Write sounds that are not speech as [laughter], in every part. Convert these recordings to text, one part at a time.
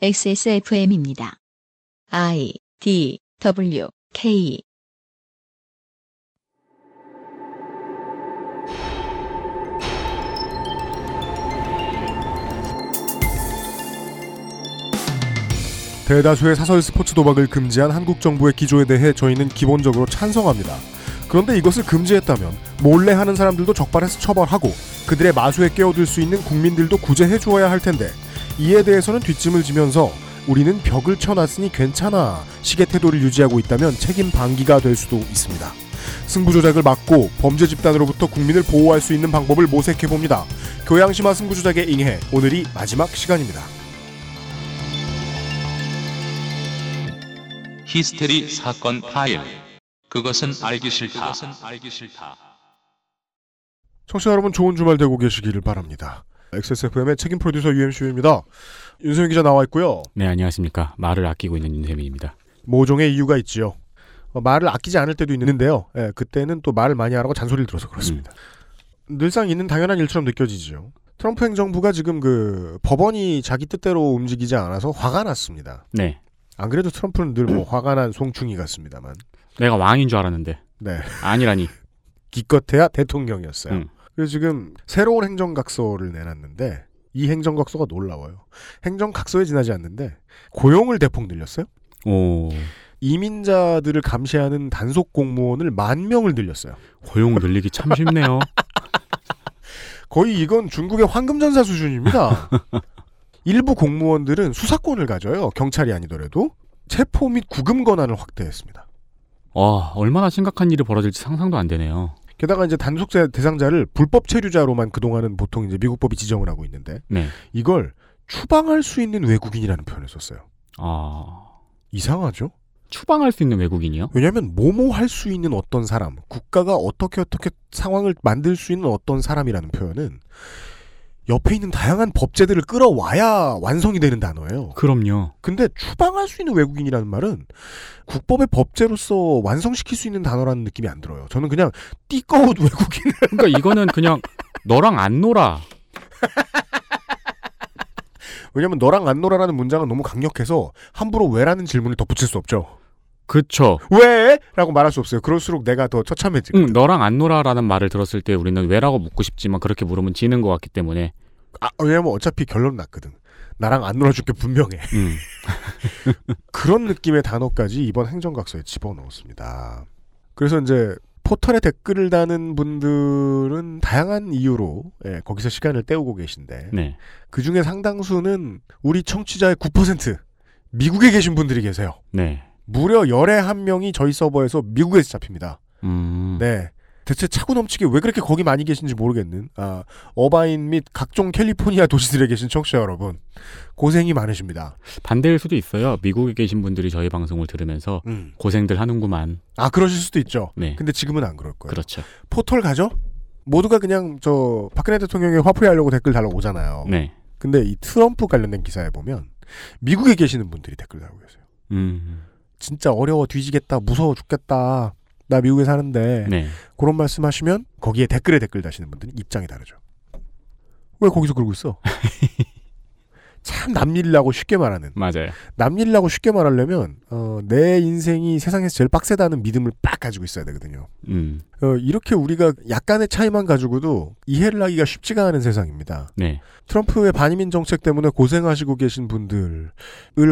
XSFM입니다. I D W K 대다수의 사설 스포츠 도박을 금지한 한국 정부의 기조에 대해 저희는 기본적으로 찬성합니다. 그런데 이것을 금지했다면 몰래 하는 사람들도 적발해서 처벌하고 그들의 마수에 깨어들 수 있는 국민들도 구제해 주어야 할 텐데 이에 대해서는 뒷짐을 지면서 우리는 벽을 쳐놨으니 괜찮아 식의 태도를 유지하고 있다면 책임 방기가 될 수도 있습니다. 승부 조작을 막고 범죄 집단으로부터 국민을 보호할 수 있는 방법을 모색해 봅니다. 교양심화 승부 조작의 잉해 오늘이 마지막 시간입니다. 히스테리 사건 파일. 그것은 알기 싫다. 청취자 여러분 좋은 주말 되고 계시기를 바랍니다. XSFM의 책임 프로듀서 UMCU입니다. 윤소영 기자 나와 있고요. 네, 안녕하십니까. 말을 아끼고 있는 윤세민입니다. 모종의 이유가 있지요. 어, 말을 아끼지 않을 때도 있는데요. 예, 그때는 또 말을 많이 하라고 잔소리를 들어서 그렇습니다. 늘상 있는 당연한 일처럼 느껴지죠. 트럼프 행정부가 지금 그 법원이 자기 뜻대로 움직이지 않아서 화가 났습니다. 네. 안 그래도 트럼프는 늘 뭐 화가 난 송충이 같습니다만. 내가 왕인 줄 알았는데. 네. 아니라니. 기껏해야 대통령이었어요. 음. 그래서 지금 새로운 행정각서를 내놨는데 이 행정각서가 놀라워요. 행정각서에 지나지 않는데 고용을 대폭 늘렸어요. 오. 이민자들을 감시하는 단속 공무원을 만 명을 늘렸어요. 고용 늘리기 참 쉽네요. [laughs] 거의 이건 중국의 황금전사 수준입니다. [laughs] 일부 공무원들은 수사권을 가져요. 경찰이 아니더라도 체포 및 구금 권한을 확대했습니다. 와, 얼마나 심각한 일이 벌어질지 상상도 안 되네요. 게다가 이제 단속자 대상자를 불법 체류자로만 그동안은 보통 이제 미국 법이 지정을 하고 있는데 네. 이걸 추방할 수 있는 외국인이라는 표현을 썼어요. 아. 이상하죠? 추방할 수 있는 외국인이요? 왜냐하면 뭐뭐 할 수 있는 어떤 사람, 국가가 어떻게 어떻게 상황을 만들 수 있는 어떤 사람이라는 표현은 옆에 있는 다양한 법제들을 끌어와야 완성이 되는 단어예요. 그럼요. 근데 추방할 수 있는 외국인이라는 말은 국법의 법제로서 완성시킬 수 있는 단어라는 느낌이 안 들어요. 저는 그냥 띠꺼운 [laughs] 외국인. 그러니까 이거는 그냥 너랑 안 놀아. 왜냐면 너랑 안 놀아라는 문장은 너무 강력해서 함부로 왜라는 질문을 덧붙일 수 없죠. 그쵸. 왜? 라고 말할 수 없어요. 그럴수록 내가 더 처참해지. 응, 너랑 안 놀아라는 말을 들었을 때 우리는 왜라고 묻고 싶지만 그렇게 물으면 지는 것 같기 때문에. 아, 왜냐면 어차피 결론 났거든. 나랑 안 놀아줄 게 분명해. 음. [laughs] 그런 느낌의 단어까지 이번 행정각서에 집어넣었습니다. 그래서 이제 포털에 댓글을 다는 분들은 다양한 이유로 예, 거기서 시간을 때우고 계신데 네. 그 중에 상당수는 우리 청취자의 9% 미국에 계신 분들이 계세요. 네. 무려 열의 한 명이 저희 서버에서 미국에서 잡힙니다. 음. 네. 대체 차고 넘치게 왜 그렇게 거기 많이 계신지 모르겠는 아, 어바인 및 각종 캘리포니아 도시들에 계신 청취자 여러분 고생이 많으십니다. 반대일 수도 있어요. 미국에 계신 분들이 저희 방송을 들으면서 음. 고생들 하는구만. 아 그러실 수도 있죠. 네. 근데 지금은 안 그럴 거예요. 그렇죠. 포털 가죠? 모두가 그냥 저 박근혜 대통령의 화풀이 하려고 댓글 달러 오잖아요. 네. 근데 이 트럼프 관련된 기사에 보면 미국에 계시는 분들이 댓글 달고 계세요. 음. 진짜 어려워 뒤지겠다, 무서워 죽겠다. 나 미국에 사는데 네. 그런 말씀하시면 거기에 댓글에 댓글 다시는 분들은 입장이 다르죠. 왜 거기서 그러고 있어? [laughs] 참 남일라고 쉽게 말하는 맞아요. 남일라고 쉽게 말하려면 어, 내 인생이 세상에서 제일 빡세다는 믿음을 빡 가지고 있어야 되거든요. 음. 어, 이렇게 우리가 약간의 차이만 가지고도 이해를 하기가 쉽지가 않은 세상입니다. 네. 트럼프의 반이민 정책 때문에 고생하시고 계신 분들을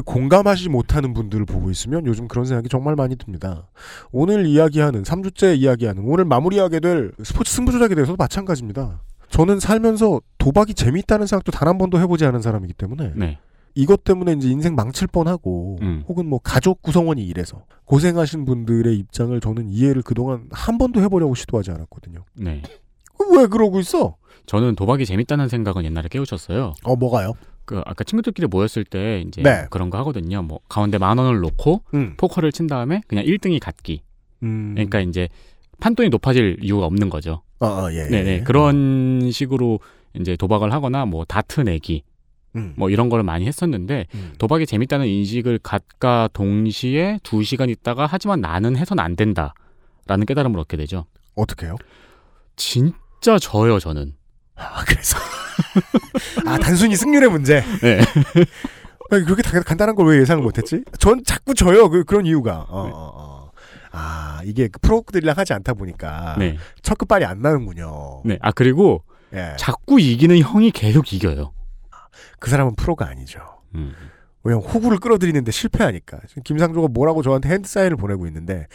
공감하지 못하는 분들을 보고 있으면 요즘 그런 생각이 정말 많이 듭니다. 오늘 이야기하는 3주째 이야기하는 오늘 마무리하게 될 스포츠 승부 조작에 대해서도 마찬가지입니다. 저는 살면서 도박이 재미있다는 생각도 단 한 번도 해보지 않은 사람이기 때문에 네. 이것 때문에 이제 인생 망칠 뻔하고 음. 혹은 뭐 가족 구성원이 이래서 고생하신 분들의 입장을 저는 이해를 그동안 한 번도 해보려고 시도하지 않았거든요. 네. 왜 그러고 있어? 저는 도박이 재밌다는 생각은 옛날에 깨우쳤어요. 어 뭐가요? 그 아까 친구들끼리 모였을 때 이제 네. 그런 거 하거든요. 뭐 가운데 만 원을 놓고 음. 포커를 친 다음에 그냥 1등이 갖기. 음. 그러니까 이제 판돈이 높아질 이유가 없는 거죠. 어, 어, 예, 예. 네네. 그런 식으로 이제 도박을 하거나 뭐 다트 내기 음. 뭐 이런 걸 많이 했었는데 음. 도박이 재밌다는 인식을 갖가 동시에 두 시간 있다가 하지만 나는 해선 안 된다라는 깨달음을 얻게 되죠. 어떻게 해요? 진짜 져요 저는. 아, 그래서. 아, 단순히 승률의 문제. [laughs] 네. 그렇게 다- 간단한 걸 왜 예상을 못했지? 전 자꾸 져요. 그, 그런 이유가. 어, 네. 아, 이게 그 프로들이랑 하지 않다 보니까 네. 첫 끝발이 안 나는군요. 네. 아 그리고 예. 자꾸 이기는 형이 계속 이겨요. 그 사람은 프로가 아니죠. 음. 왜냐면 호구를 끌어들이는데 실패하니까. 지금 김상조가 뭐라고 저한테 hand sign을 보내고 있는데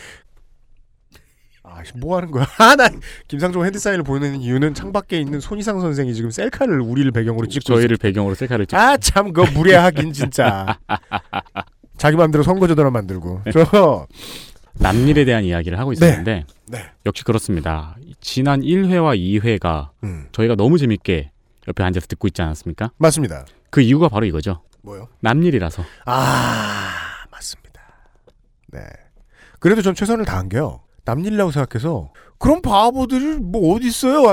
아, 씨, 뭐 하는 거야? [laughs] 아, 나 김상조가 hand sign을 보내는 이유는 창밖에 있는 손희상 선생이 지금 셀카를 우리를 배경으로 찍고 저희를 배경으로 셀카를 찍. 아, 참, 그거 무례하긴, 진짜. [laughs] 자기 맘대로 선거제도나 만들고. 저, 남일에 대한 이야기를 하고 있었는데 네. 역시 그렇습니다. 지난 1회와 2회가 음, 저희가 너무 재밌게 옆에 앉아서 듣고 있지 않았습니까? 맞습니다. 그 이유가 바로 이거죠. 뭐요? 남일이라서. 아, 맞습니다. 네. 그래도 전 최선을 다한 게요. 남일이라고 생각해서, 그럼 바보들이 뭐 어디 있어요?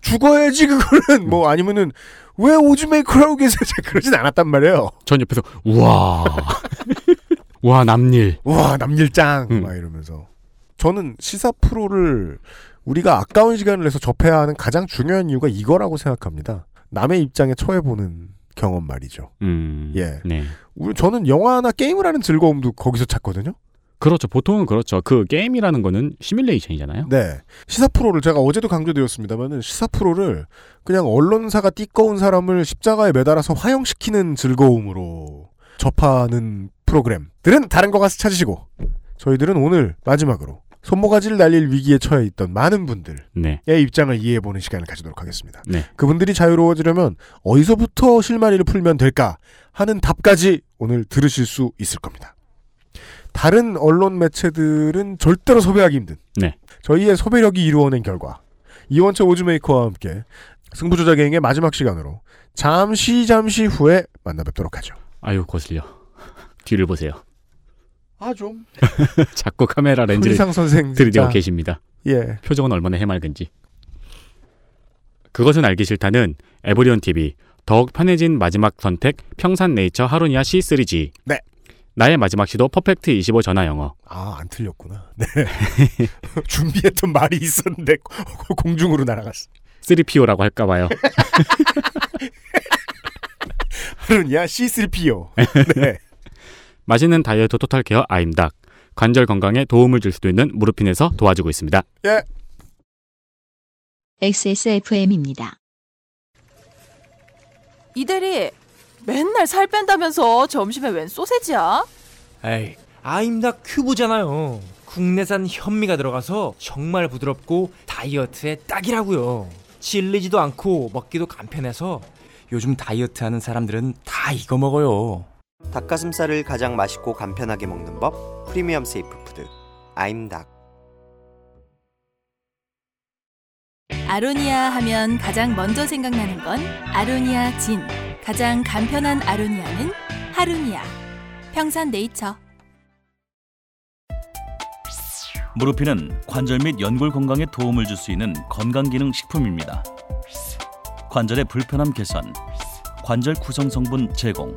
죽어야지, 그거는. 뭐, 아니면은, 왜 오즈메이커라고 계세요? [laughs] 그러진 않았단 말이에요. 전 옆에서 우와. [laughs] 와 남일. 와, 남일짱! 음. 막 이러면서. 저는 시사 프로를 우리가 아까운 시간을 내서 접해야 하는 가장 중요한 이유가 이거라고 생각합니다. 남의 입장에 처해보는 경험 말이죠. 음. 예. 네. 저는 영화나 게임을 하는 즐거움도 거기서 찾거든요. 그렇죠. 보통은 그렇죠. 그 게임이라는 거는 시뮬레이션이잖아요. 네. 시사 프로를 제가 어제도 강조드렸습니다만은 시사 프로를 그냥 언론사가 띠꺼운 사람을 십자가에 매달아서 화형시키는 즐거움으로 접하는 프로그램들은 다른 거 가서 찾으시고 저희들은 오늘 마지막으로 손모가지를 날릴 위기에 처해 있던 많은 분들의 네. 입장을 이해해보는 시간을 가지도록 하겠습니다. 네. 그분들이 자유로워지려면 어디서부터 실마리를 풀면 될까 하는 답까지 오늘 들으실 수 있을 겁니다. 다른 언론 매체들은 절대로 섭외하기 힘든 네. 저희의 섭외력이 이루어낸 결과 이원철 오즈메이커와 함께 승부조작행의 마지막 시간으로 잠시 잠시 후에 만나 뵙도록 하죠. 아유 거슬려. 뒤를 보세요. 아 좀. [laughs] 자꾸 카메라 렌즈를 선생 들이대고. 계십니다. 예. 표정은 얼마나 해맑은지. 그것은 알기 싫다는 에브리온 TV 더욱 편해진 마지막 선택 평산 네이처 하루니아 C3G. 네. 나의 마지막 시도 퍼펙트 25 전화 영어. 아 안 틀렸구나. 네. [laughs] 준비했던 말이 있었는데 [laughs] 공중으로 날아갔어. 3PO라고 할까 봐요. 하루냐 C3PO. 네. 맛있는 다이어트 토탈 케어 아임닭. 관절 건강에 도움을 줄 수도 있는 무르핀에서 도와주고 있습니다. 예. XSFM입니다. 이대리 맨날 살 뺀다면서 점심에 웬 소세지야? 에이, 아임닭 큐브잖아요. 국내산 현미가 들어가서 정말 부드럽고 다이어트에 딱이라고요. 질리지도 않고 먹기도 간편해서 요즘 다이어트 하는 사람들은 다 이거 먹어요. 닭가슴살을 가장 맛있고 간편하게 먹는 법 프리미엄 세이프 푸드 아임닭 아로니아 하면 가장 먼저 생각나는 건 아로니아 진. 가장 간편한 아로니아는 하루니아. 평산 네이처. 무르피는 관절 및 연골 건강에 도움을 줄 수 있는 건강기능 식품입니다. 관절의 불편함 개선, 관절 구성 성분 제공,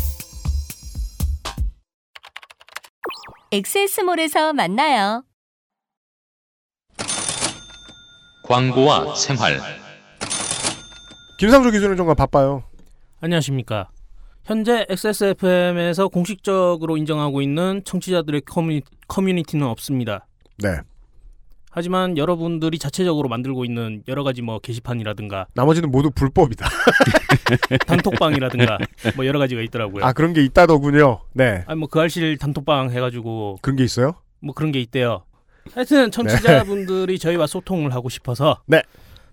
엑세스몰에서 만나요. 광고와 생활 김상조 기술은 정말 바빠요. 안녕하십니까. 현재 XSFM에서 공식적으로 인정하고 있는 청취자들의 커뮤니, 커뮤니티는 없습니다. 네. 하지만 여러분들이 자체적으로 만들고 있는 여러 가지 뭐 게시판이라든가 나머지는 모두 불법이다. [laughs] 단톡방이라든가 [laughs] 뭐 여러 가지가 있더라고요. 아 그런 게 있다더군요. 네. 아니 뭐그 알실 단톡방 해가지고 그런 게 있어요? 뭐 그런 게 있대요. 하여튼 청취자분들이 저희와 소통을 하고 싶어서 네.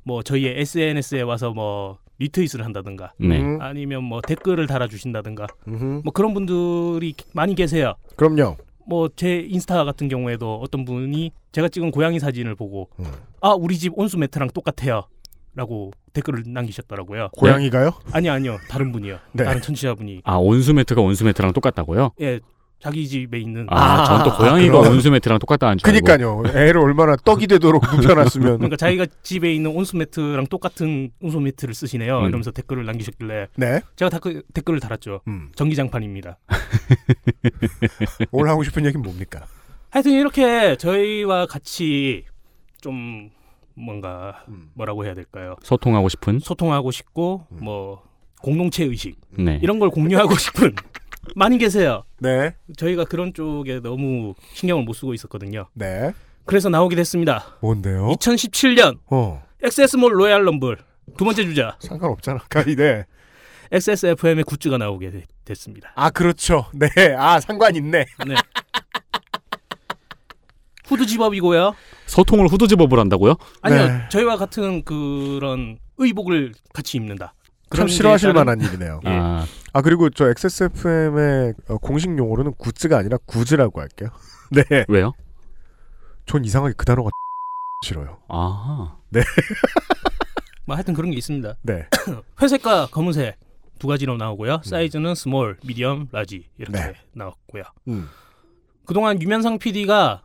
뭐 저희의 SNS에 와서 뭐 리트윗을 한다든가 네. 음, 아니면 뭐 댓글을 달아주신다든가 음흠. 뭐 그런 분들이 많이 계세요. 그럼요. 뭐 제 인스타 같은 경우에도 어떤 분이 제가 찍은 고양이 사진을 보고 음. 아 우리 집 온수 매트랑 똑같아요 라고 댓글을 남기셨더라고요. 고양이가요? 아니 아니요 다른 분이요. 네. 다른 청취자분이 아 온수 매트가 온수 매트랑 똑같다고요? 예 자기 집에 있는 아, 전 또 고양이가 그럼. 온수 매트랑 똑같다는 줄 알고. 그니까요. 애를 얼마나 떡이 되도록 눕혀놨으면. [laughs] 그러니까 자기가 집에 있는 온수 매트랑 똑같은 온수 매트를 쓰시네요. 음. 이러면서 댓글을 남기셨길래 네. 제가 댓글, 댓글을 달았죠. 음. 전기장판입니다. [laughs] 오늘 하고 싶은 얘기는 뭡니까? 하여튼 이렇게 저희와 같이 좀 뭔가 음. 뭐라고 해야 될까요? 소통하고 싶은. 소통하고 싶고 뭐 공동체 의식 네. 이런 걸 공유하고 [laughs] 싶은 많이 계세요. 네. 저희가 그런 쪽에 너무 신경을 못 쓰고 있었거든요. 네. 그래서 나오게 됐습니다. 뭔데요? 2017년 어. XS몰 로얄 럼블 두 번째 주자 상관없잖아. 가이네. XSFM의 굿즈가 나오게 되- 됐습니다. 아, 그렇죠. 네. 아, 상관 있네. 네. 후드 집업이고요. 소통을 후드집업을 한다고요? 아니요, 네. 저희와 같은 그런 의복을 같이 입는다. 참 싫어하실 게 따른- 만한 일이네요. [laughs] 예. 아, 아, 그리고 저 XSFM의 어, 공식 용어로는 굿즈가 아니라 구즈라고 할게요. [laughs] 네. 왜요? 전 이상하게 그 단어가 [laughs] 싫어요. 아. 뭐 하여튼 그런 게 있습니다. 네. [coughs] 회색과 검은색 두 가지로 나오고요. 사이즈는 small, medium, large 이렇게 네. 나왔고요. 음. 그동안 유면상 PD가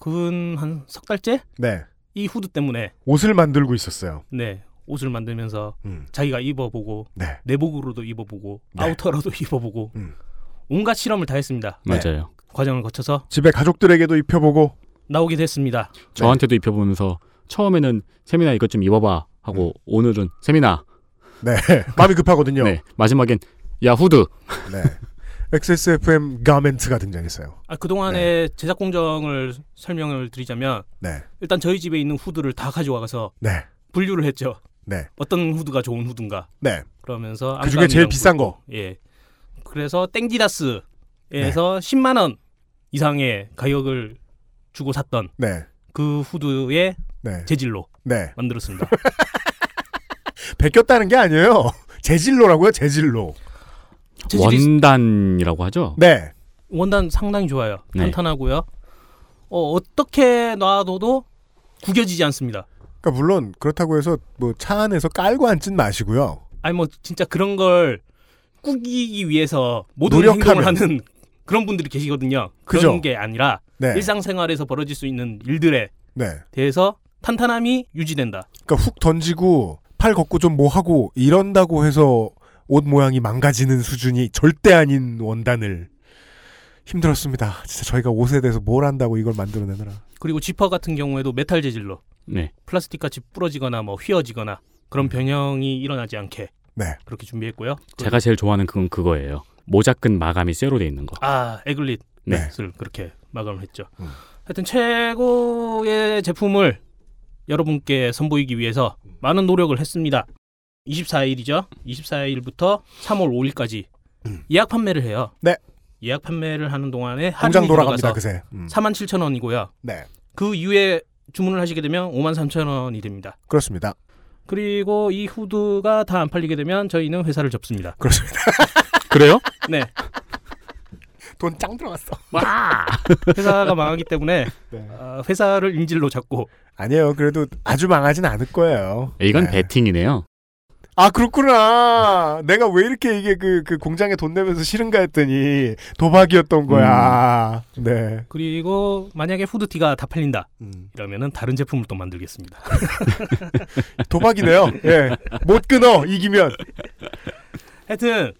근 한 석 달째 네. 이 후드 때문에 옷을 만들고 있었어요. 네 옷을 만들면서 음. 자기가 입어보고 네. 내복으로도 입어보고 네. outer로도 [laughs] 입어보고 음. 온갖 실험을 다 했습니다. 네. 맞아요. 과정을 거쳐서 집에 가족들에게도 입혀보고 나오게 됐습니다. 저한테도 입혀보면서 처음에는 세미나 이것 좀 입어봐 하고 오늘은 세미나. 네. [laughs] 마음이 급하거든요. 네. 마지막엔 야 후드. 네. XSFM 가멘트가 등장했어요. 아, 그동안의 제작 공정을 설명을 드리자면 네. 일단 저희 집에 있는 후드를 다 가져와서 네. 분류를 했죠. 네. 어떤 후드가 좋은 후드인가. 네. 그러면서 그 중에 제일 비싼 거. 예. 그래서 땡디다스에서 10만 원 이상의 가격을 주고 샀던 네. 그 후드의 네. 재질로 네. 만들었습니다. [laughs] 베꼈다는 게 아니에요. [laughs] 재질로라고요, 재질로. 재질이 원단이라고 하죠. 네. 원단 상당히 좋아요. 네. 탄탄하고요. 어, 어떻게 놔둬도 구겨지지 않습니다. 그러니까 물론 그렇다고 해서 뭐 차 안에서 깔고 앉진 마시고요. 아니 뭐 진짜 그런 걸 꾸기기 위해서 모든 노력하면. 행동을 하는 그런 분들이 계시거든요. 그런 그죠? 게 아니라 네. 일상생활에서 벌어질 수 있는 일들에 네. 대해서 탄탄함이 유지된다. 그러니까 훅 던지고 팔 걷고 좀 뭐 하고 이런다고 해서 옷 모양이 망가지는 수준이 절대 아닌 원단을 힘들었습니다. 진짜 저희가 옷에 대해서 뭘 안다고 이걸 만들어내느라. 그리고 지퍼 같은 경우에도 메탈 재질로 네. 플라스틱 같이 부러지거나 뭐 휘어지거나 그런 변형이 일어나지 않게 네. 그렇게 준비했고요. 제가 제일 좋아하는 그건 그거예요. 모자끈 마감이 쇠로 돼 있는 거. 아 에글릿 네. 을 그렇게 마감을 했죠. 음. 하여튼 최고의 제품을 여러분께 선보이기 위해서 많은 노력을 했습니다. 24일이죠. 24일부터 3월 5일까지 예약 판매를 해요. 음. 네. 예약 판매를 하는 동안에 공장 할인이 돌아갑니다, 그새. 음. 47,000원이고요. 네. 그 이후에 주문을 하시게 되면 53,000원이 됩니다. 그렇습니다. 그리고 이 후드가 다 안 팔리게 되면 저희는 회사를 접습니다. 그렇습니다. [laughs] 그래요? 네. 돈 짱 들어갔어. 와. [laughs] 회사가 망하기 때문에 네. 어, 회사를 인질로 잡고 아니에요. 그래도 아주 망하진 않을 거예요. 이건 네. 베팅이네요. 아 그렇구나. 내가 왜 이렇게 이게 그, 그 공장에 돈 내면서 싫은가 했더니 도박이었던 거야. 네. 그리고 만약에 후드티가 다 팔린다 음. 이러면은 다른 제품을 또 만들겠습니다. [laughs] 도박이네요. 예. 못 끊어 이기면. 하여튼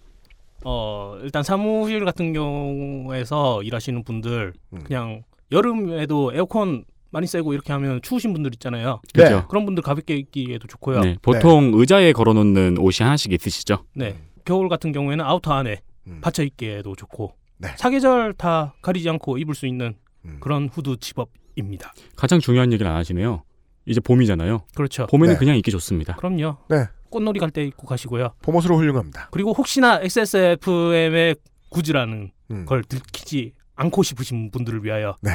어 일단 사무실 같은 경우에서 일하시는 분들 음. 그냥 여름에도 에어컨 많이 쐬고 이렇게 하면 추우신 분들 있잖아요. 네. 그죠? 그런 분들 가볍게 입기에도 좋고요. 네. 보통 의자에 걸어놓는 옷이 하나씩 있으시죠? 네. 겨울 같은 경우에는 outer 안에 음. 받쳐 입기에도 좋고 네. 사계절 다 가리지 않고 입을 수 있는 음. 그런 후드 집업입니다. 가장 중요한 얘기를 안 하시네요. 이제 봄이잖아요. 그렇죠. 봄에는 네. 그냥 입기 좋습니다. 그럼요. 네. 꽃놀이 갈 때 입고 가시고요. 봄옷으로 훌륭합니다. 그리고 혹시나 XSFM의 구즈라는 음. 걸 들키지 않고 싶으신 분들을 위하여 네.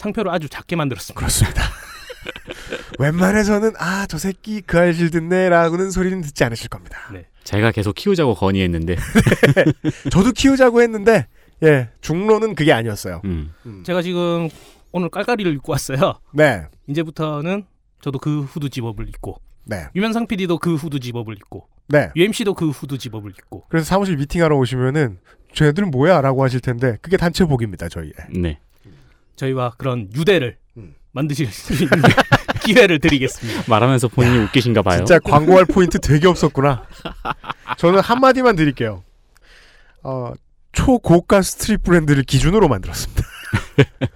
상표를 아주 작게 만들었습니다. 그렇습니다. [laughs] 웬만해서는 아 저 새끼 그 알실 듣네라고는 소리는 듣지 않으실 겁니다. 네. 제가 계속 키우자고 건의했는데 [laughs] 저도 키우자고 했는데 예 중로는 그게 아니었어요. 음. 음. 제가 지금 오늘 깔깔이를 입고 왔어요. 네, 이제부터는 저도 그 후드 집업을 입고 네, 유면상 PD도 그 후드 집업을 입고 네. UMC도 그 후드 집업을 입고. 그래서 사무실 미팅하러 오시면은 쟤들 뭐야라고 하실 텐데 그게 단체복입니다 저희. 네. 저희와 그런 유대를 음. 만드실 [laughs] 수 있는 [laughs] 기회를 드리겠습니다. 말하면서 본인이 웃기신가 봐요. 진짜 광고할 포인트 되게 없었구나. 저는 한 마디만 드릴게요. 어, 초고가 street 브랜드를 기준으로 만들었습니다.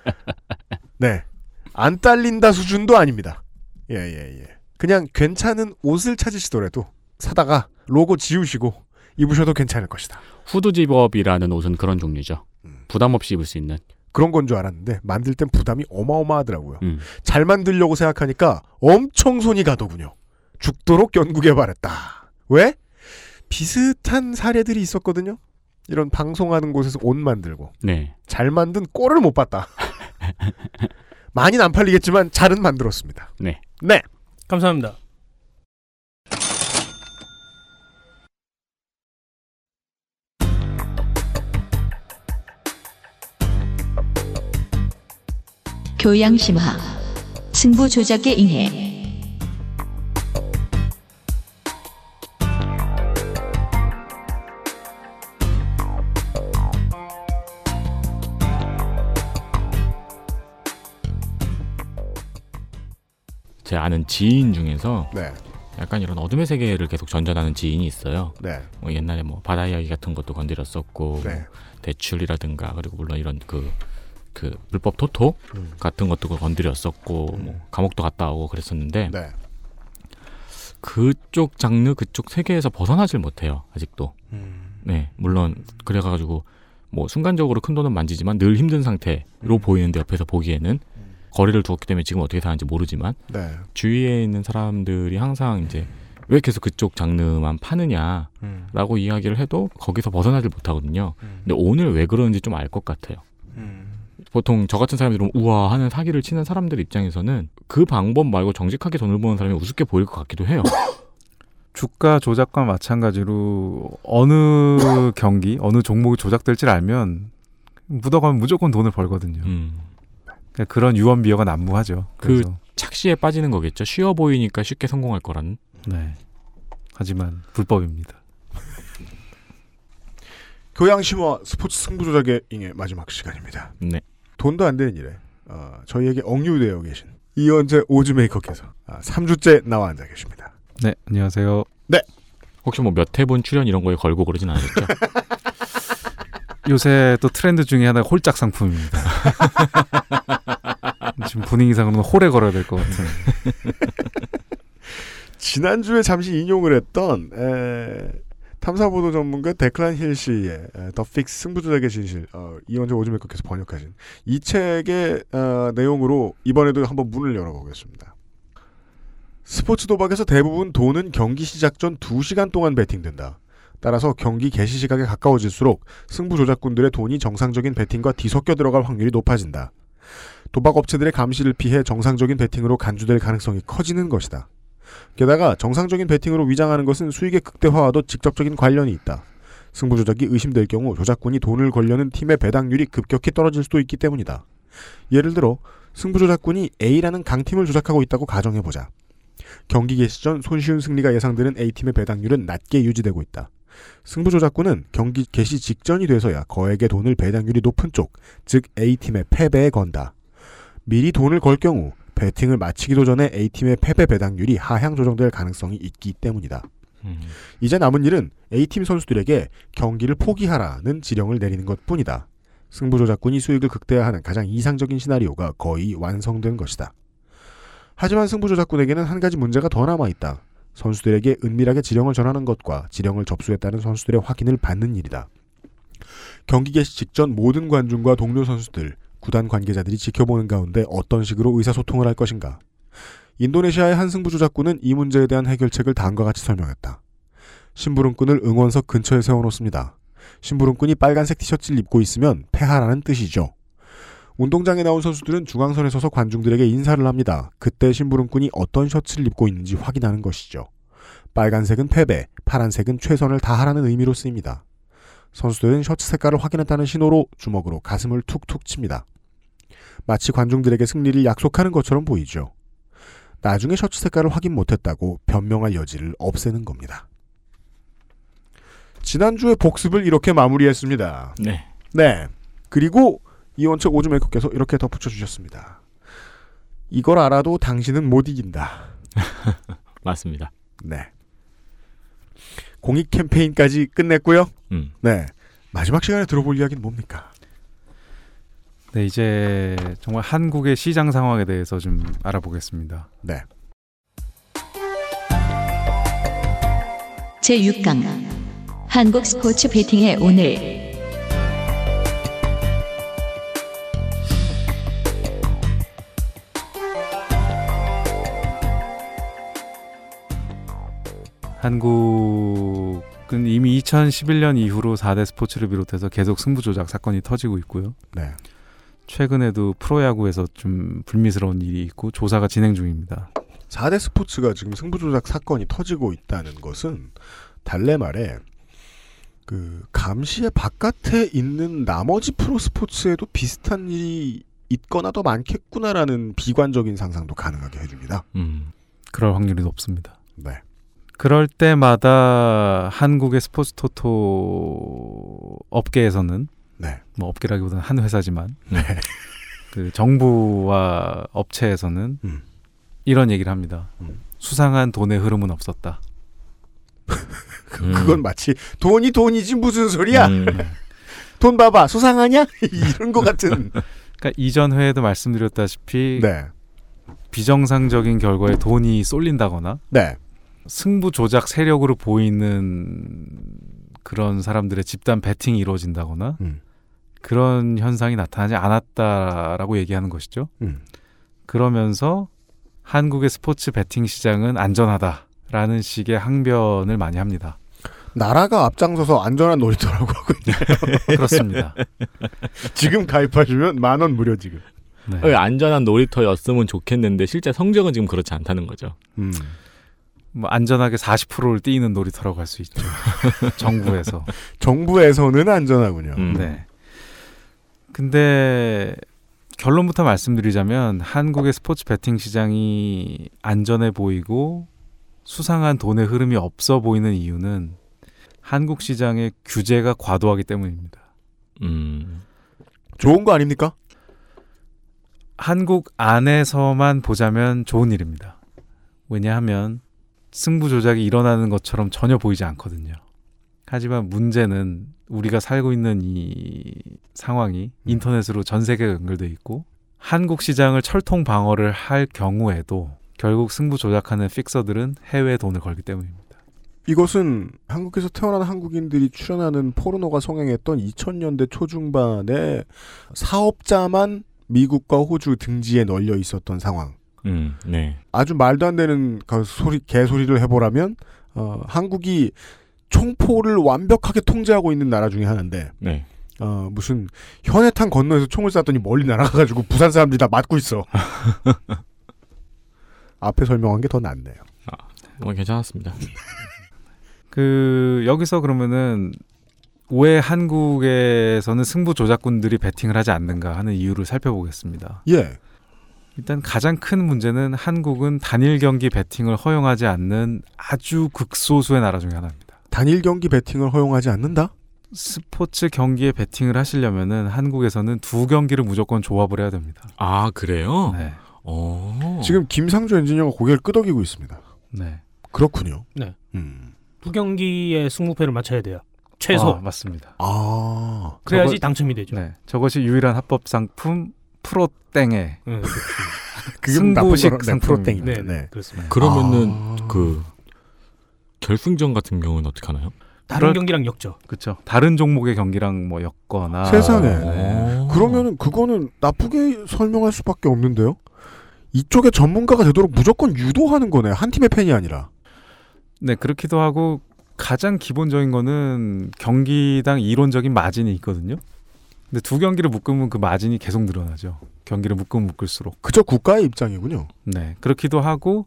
[laughs] 네. 안 딸린다 수준도 아닙니다. 예, 예, 예. 그냥 괜찮은 옷을 찾으시더라도 사다가 로고 지우시고 입으셔도 괜찮을 것이다. 후드 zip-up이라는 옷은 그런 종류죠. 부담 없이 입을 수 있는. 그런 건 줄 알았는데 만들 땐 부담이 어마어마하더라고요. 음. 잘 만들려고 생각하니까 엄청 손이 가더군요. 죽도록 연구 개발했다. 왜? 비슷한 사례들이 있었거든요. 이런 방송하는 곳에서 옷 만들고 네. 잘 만든 꼴을 못 봤다. [laughs] 많이는 안 팔리겠지만 잘은 만들었습니다. 네. 네. 감사합니다. 교양 심화 승부 조작에 ing해 제 아는 지인 중에서 네. 약간 이런 어둠의 세계를 계속 전전하는 지인이 있어요. 네. 뭐 옛날에 뭐 바다 이야기 같은 것도 건드렸었고 네. 뭐 대출이라든가 그리고 물론 이런 그, 그 불법 토토 음. 같은 것도 건드렸었고 뭐 감옥도 갔다 오고 그랬었는데 네. 그쪽 장르 그쪽 세계에서 벗어나질 못해요 아직도. 음. 네 물론 그래가지고 뭐 순간적으로 큰 돈은 만지지만 늘 힘든 상태로 보이는데 옆에서 보기에는 거리를 두었기 때문에 지금 어떻게 사는지 모르지만 네. 주위에 있는 사람들이 항상 이제 왜 계속 그쪽 장르만 파느냐라고 음. 이야기를 해도 거기서 벗어나질 못하거든요. 근데 오늘 왜 그러는지 좀 알 것 같아요. 보통 저 같은 사람들은 우와 하는 사기를 치는 사람들 입장에서는 그 방법 말고 정직하게 돈을 버는 사람이 우습게 보일 것 같기도 해요. [laughs] 주가 조작과 마찬가지로 어느 경기, 어느 종목이 조작될지를 알면 묻어가면 무조건 돈을 벌거든요. 그러니까 그런 유언비어가 난무하죠. 그 그래서 착시에 빠지는 거겠죠. 쉬워 보이니까 쉽게 성공할 거라는. 네. 하지만 불법입니다. [laughs] 교양심화 스포츠 승부조작의 잉의 마지막 시간입니다. 네. 돈도 안 되는 일에 어, 저희에게 억류되어 계신 이현재 오즈메이커께서 아, 3주째 나와 앉아 계십니다. 네, 안녕하세요. 네. 혹시 뭐 몇 회분 출연 이런 거에 걸고 그러진 않으셨죠? [laughs] 요새 또 트렌드 중에 하나가 홀짝 상품입니다. [laughs] 지금 분위기상으로는 홀에 걸어야 될 것 같은. [laughs] 지난주에 잠시 인용을 했던 에, 탐사보도 전문가 데클란 힐 씨의 에, The Fix 승부조작의 진실 어, 이현재 오즈메이커께서 번역하신 이 책의 어, 내용으로 이번에도 한번 문을 열어보겠습니다. 스포츠 도박에서 대부분 돈은 경기 시작 전 2시간 동안 베팅된다. 따라서 경기 개시 시각에 가까워질수록 승부 조작꾼들의 돈이 정상적인 베팅과 뒤섞여 들어갈 확률이 높아진다. 도박 업체들의 감시를 피해 정상적인 베팅으로 간주될 가능성이 커지는 것이다. 게다가 정상적인 베팅으로 위장하는 것은 수익의 극대화와도 직접적인 관련이 있다. 승부 조작이 의심될 경우 조작꾼이 돈을 걸려는 팀의 배당률이 급격히 떨어질 수도 있기 때문이다. 예를 들어 승부 조작꾼이 A라는 강팀을 조작하고 있다고 가정해보자. 경기 개시 전 손쉬운 승리가 예상되는 A팀의 배당률은 낮게 유지되고 있다. 승부 조작꾼은 경기 개시 직전이 돼서야 거액의 돈을 배당률이 높은 쪽, 즉 A팀의 패배에 건다. 미리 돈을 걸 경우 배팅을 마치기도 전에 A팀의 패배 배당률이 하향 조정될 가능성이 있기 때문이다. 이제 남은 일은 A팀 선수들에게 경기를 포기하라는 지령을 내리는 것 뿐이다. 승부 조작꾼이 수익을 극대화하는 가장 이상적인 시나리오가 거의 완성된 것이다. 하지만 승부 조작꾼에게는 한 가지 문제가 더 남아 있다. 선수들에게 은밀하게 지령을 전하는 것과 지령을 접수했다는 선수들의 확인을 받는 일이다. 경기 개시 직전 모든 관중과 동료 선수들, 구단 관계자들이 지켜보는 가운데 어떤 식으로 의사소통을 할 것인가. 인도네시아의 한 승부 조작꾼은 이 문제에 대한 해결책을 다음과 같이 설명했다. 심부름꾼을 응원석 근처에 세워놓습니다. 심부름꾼이 빨간색 티셔츠를 입고 있으면 패하라는 뜻이죠. 운동장에 나온 선수들은 중앙선에 서서 관중들에게 인사를 합니다. 그때 심부름꾼이 어떤 셔츠를 입고 있는지 확인하는 것이죠. 빨간색은 패배, 파란색은 최선을 다하라는 의미로 쓰입니다. 선수들은 셔츠 색깔을 확인했다는 신호로 주먹으로 가슴을 툭툭 칩니다. 마치 관중들에게 승리를 약속하는 것처럼 보이죠. 나중에 셔츠 색깔을 확인 못했다고 변명할 여지를 없애는 겁니다. 지난주에 복습을 이렇게 마무리했습니다. 네. 네. 그리고 이원책 오즈메이커께서 이렇게 덧붙여 주셨습니다. 이걸 알아도 당신은 못 이긴다. [laughs] 맞습니다. 네. 공익 캠페인까지 끝냈고요. 음. 네. 마지막 시간에 들어볼 이야기는 뭡니까? 네, 이제 정말 한국의 시장 상황에 대해서 좀 알아보겠습니다. 네. 제 6강 한국 스포츠 베팅의 오늘 한국은 이미 2011년 이후로 4대 스포츠를 비롯해서 계속 승부 조작 사건이 터지고 있고요. 네. 최근에도 프로야구에서 좀 불미스러운 일이 있고 조사가 진행 중입니다. 4대 스포츠가 지금 승부조작 사건이 터지고 있다는 것은 달래 말에 그 감시의 바깥에 있는 나머지 프로 스포츠에도 비슷한 일이 있거나 더 많겠구나라는 비관적인 상상도 가능하게 해줍니다. 음. 그럴 확률이 높습니다. 네. 그럴 때마다 한국의 스포츠 토토 업계에서는 네. 뭐 업계라기보다는 한 회사지만 네. 그 정부와 업체에서는 음. 이런 얘기를 합니다. 음. 수상한 돈의 흐름은 없었다. 그, 그건 마치 돈이 돈이지 무슨 소리야? 음. [laughs] 돈 봐봐 수상하냐? [laughs] 이런 것 같은. 그러니까 이전 회에도 말씀드렸다시피 네. 비정상적인 결과에 돈이 쏠린다거나 네. 승부 조작 세력으로 보이는 그런 사람들의 집단 배팅이 이루어진다거나 음. 그런 현상이 나타나지 않았다라고 얘기하는 것이죠. 음. 그러면서 한국의 스포츠 배팅 시장은 안전하다라는 식의 항변을 많이 합니다. 나라가 앞장서서 안전한 놀이터라고 하고 있네요. [laughs] 그렇습니다. [laughs] 지금 가입하시면 만 원 무료 지금. 네. 어, 안전한 놀이터였으면 좋겠는데 실제 성적은 지금 그렇지 않다는 거죠. 음. 뭐 안전하게 40%를 띄는 놀이터라고 할 수 있죠. [laughs] 정부에서. 정부에서는 안전하군요. 음. 네. 근데 결론부터 말씀드리자면 한국의 스포츠 베팅 시장이 안전해 보이고 수상한 돈의 흐름이 없어 보이는 이유는 한국 시장의 규제가 과도하기 때문입니다. 음. 좋은 거 아닙니까? 한국 안에서만 보자면 좋은 일입니다. 왜냐하면 승부 조작이 일어나는 것처럼 전혀 보이지 않거든요. 하지만 문제는 우리가 살고 있는 이 상황이 인터넷으로 전 세계가 연결돼 있고 한국 시장을 철통 방어를 할 경우에도 결국 승부 조작하는 픽서들은 해외에 돈을 걸기 때문입니다. 이것은 한국에서 태어난 한국인들이 출연하는 포르노가 성행했던 2000년대 초중반에 사업자만 미국과 호주 등지에 널려 있었던 상황. 음. 네. 아주 말도 안 되는 그 소리 개소리를 해보라면 어, 한국이 총포를 완벽하게 통제하고 있는 나라 중에 하나인데 네. 어, 무슨 현해탄 건너에서 총을 쐈더니 멀리 날아가가지고 부산 사람들이 다 맞고 있어. [laughs] 앞에 설명한 게 더 낫네요. 어, 괜찮았습니다. [laughs] 그 여기서 그러면은 왜 한국에서는 승부 조작꾼들이 베팅을 하지 않는가 하는 이유를 살펴보겠습니다. 예. 일단 가장 큰 문제는 한국은 단일 경기 베팅을 허용하지 않는 아주 극소수의 나라 중에 하나입니다. 단일 경기 베팅을 허용하지 않는다? 스포츠 경기에 베팅을 하시려면은 한국에서는 두 경기를 무조건 조합을 해야 됩니다. 아 그래요? 네. 어. 지금 김상조 엔지니어가 고개를 끄덕이고 있습니다. 네. 그렇군요. 네. 음. 두 경기의 승부패를 맞춰야 돼요. 최소. 아, 맞습니다. 아. 그래야지 저거- 당첨이 되죠. 네. 저것이 유일한 합법 상품 프로땡의 네, [laughs] 나쁜 승부식 네, 상품입니다. 프로땡입니다. 네, 네. 그렇습니다. 그러면은 아. 그 결승전 같은 경우는 어떻게 하나요? 다른 그럴- 경기랑 엮죠. 그렇죠. 다른 종목의 경기랑 뭐 엮거나 세상에. 네. 그러면은 그거는 나쁘게 설명할 수밖에 없는데요. 이쪽에 전문가가 되도록 무조건 유도하는 거네. 한 팀의 팬이 아니라. 네, 그렇기도 하고 가장 기본적인 거는 경기당 이론적인 마진이 있거든요. 근데 두 경기를 묶으면 그 마진이 계속 늘어나죠. 경기를 묶으면 묶을수록. 그저 국가의 입장이군요. 네, 그렇기도 하고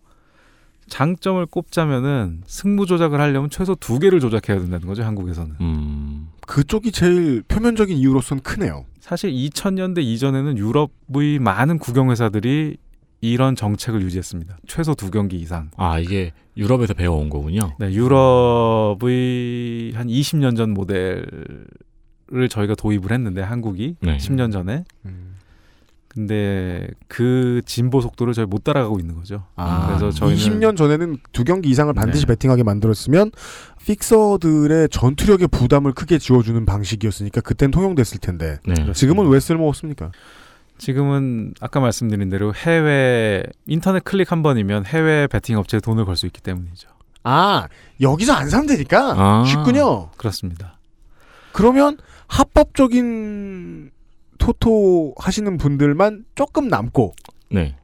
장점을 꼽자면은 승부 조작을 하려면 최소 두 개를 조작해야 된다는 거죠, 한국에서는. 음. 그쪽이 제일 표면적인 이유로선 크네요. 사실 2000년대 이전에는 유럽의 많은 국영 회사들이 이런 정책을 유지했습니다. 최소 두 경기 이상. 아 이게 유럽에서 배워온 거군요. 네, 유럽의 한 20년 전 모델을 저희가 도입을 했는데 한국이 네. 10년 전에. 근데 그 진보 속도를 저희 못 따라가고 있는 거죠. 아, 그래서 저희는 20년 전에는 두 경기 이상을 반드시 네. 베팅하게 만들었으면 픽서들의 전투력의 부담을 크게 지워주는 방식이었으니까 그땐 통용됐을 텐데 네. 지금은 왜 쓸모 없습니까? 지금은 아까 말씀드린 대로 해외 인터넷 클릭 한 번이면 해외 베팅 업체에 돈을 걸 수 있기 때문이죠. 아 여기서 안 사면 되니까 아. 쉽군요. 그렇습니다. 그러면 합법적인 토토 하시는 분들만 조금 남고 네.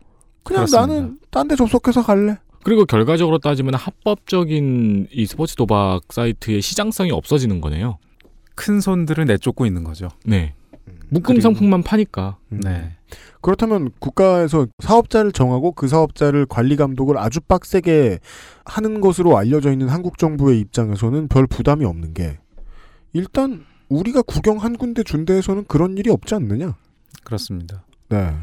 그냥 그렇습니다. 나는 딴 데 접속해서 갈래. 그리고 결과적으로 따지면 합법적인 이 스포츠 도박 사이트의 시장성이 없어지는 거네요. 큰 손들을 내쫓고 있는 거죠. 네. 묶음 상품만 파니까. 네. 그렇다면 국가에서 사업자를 정하고 그 사업자를 관리 감독을 아주 빡세게 하는 것으로 알려져 있는 한국 정부의 입장에서는 별 부담이 없는 게 일단 우리가 구경 한 군데 준 데에서는 그런 일이 없지 않느냐? 그렇습니다. 네.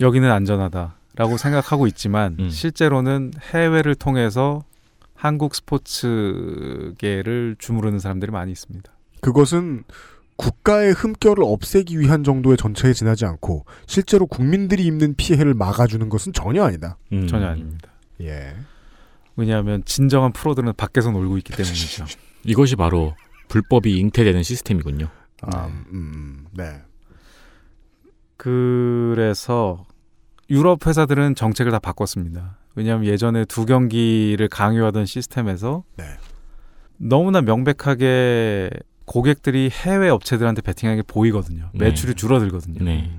여기는 안전하다라고 생각하고 있지만 음. 실제로는 해외를 통해서 한국 스포츠계를 주무르는 사람들이 많이 있습니다. 그것은 국가의 흠결을 없애기 위한 정도의 전체에 지나지 않고 실제로 국민들이 입는 피해를 막아주는 것은 전혀 아니다. 음. 전혀 아닙니다. 예. 왜냐하면 진정한 프로들은 밖에서 놀고 있기 때문이죠. 이것이 바로 불법이 잉태되는 시스템이군요. 아, 음, 네. 그래서 유럽 회사들은 정책을 다 바꿨습니다. 왜냐하면 예전에 두 경기를 강요하던 시스템에서 네. 너무나 명백하게 고객들이 해외 업체들한테 베팅하는 게 보이거든요. 네. 매출이 줄어들거든요. 네.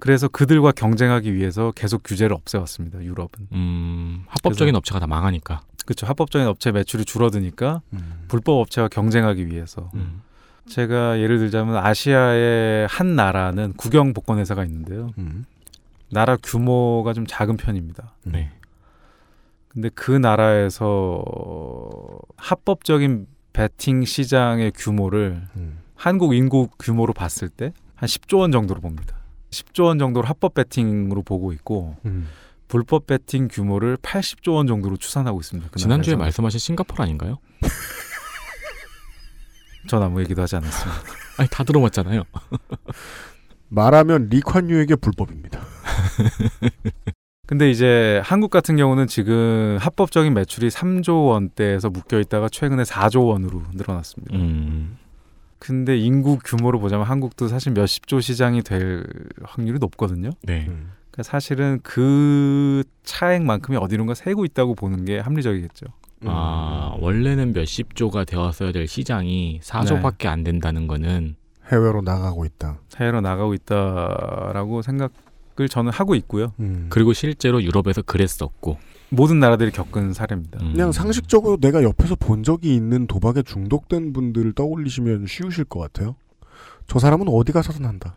그래서 그들과 경쟁하기 위해서 계속 규제를 없애왔습니다. 유럽은. 음, 합법적인 업체가 다 망하니까. 그렇죠. 합법적인 업체 매출이 줄어드니까 불법 업체와 경쟁하기 위해서. 음. 제가 예를 들자면 아시아의 한 나라는 국영 복권 회사가 있는데요. 음. 나라 규모가 좀 작은 편입니다. 네. 근데 그 나라에서 합법적인 베팅 시장의 규모를 음. 한국 인구 규모로 봤을 때 한 10조 원 정도로 봅니다. 10조 원 정도를 합법 베팅으로 보고 있고 음. 불법 베팅 규모를 80조 원 정도로 추산하고 있습니다. 그 지난주에. 말씀하신 싱가포르 아닌가요? [laughs] 전 아무 얘기도 하지 않았습니다. [laughs] 아니 다 들어봤잖아요. [laughs] 말하면 리콴유에게 불법입니다. 근데 이제 한국 같은 경우는 지금 합법적인 매출이 3조 원대에서 묶여 있다가 최근에 4조 원으로 늘어났습니다. 음. 근데 인구 규모로 보자면 한국도 사실 몇십 조 시장이 될 확률이 높거든요. 네. 그러니까 사실은 그 차액만큼이 어디론가 새고 있다고 보는 게 합리적이겠죠. 아 원래는 몇십 조가 되었어야 될 시장이 4조밖에 안 된다는 거는 해외로 나가고 있다. 해외로 나가고 있다라고 생각을 저는 하고 있고요. 음. 그리고 실제로 유럽에서 그랬었고 모든 나라들이 겪은 사례입니다. 음. 그냥 상식적으로 내가 옆에서 본 적이 있는 도박에 중독된 분들을 떠올리시면 쉬우실 것 같아요. 저 사람은 어디 가서든 한다.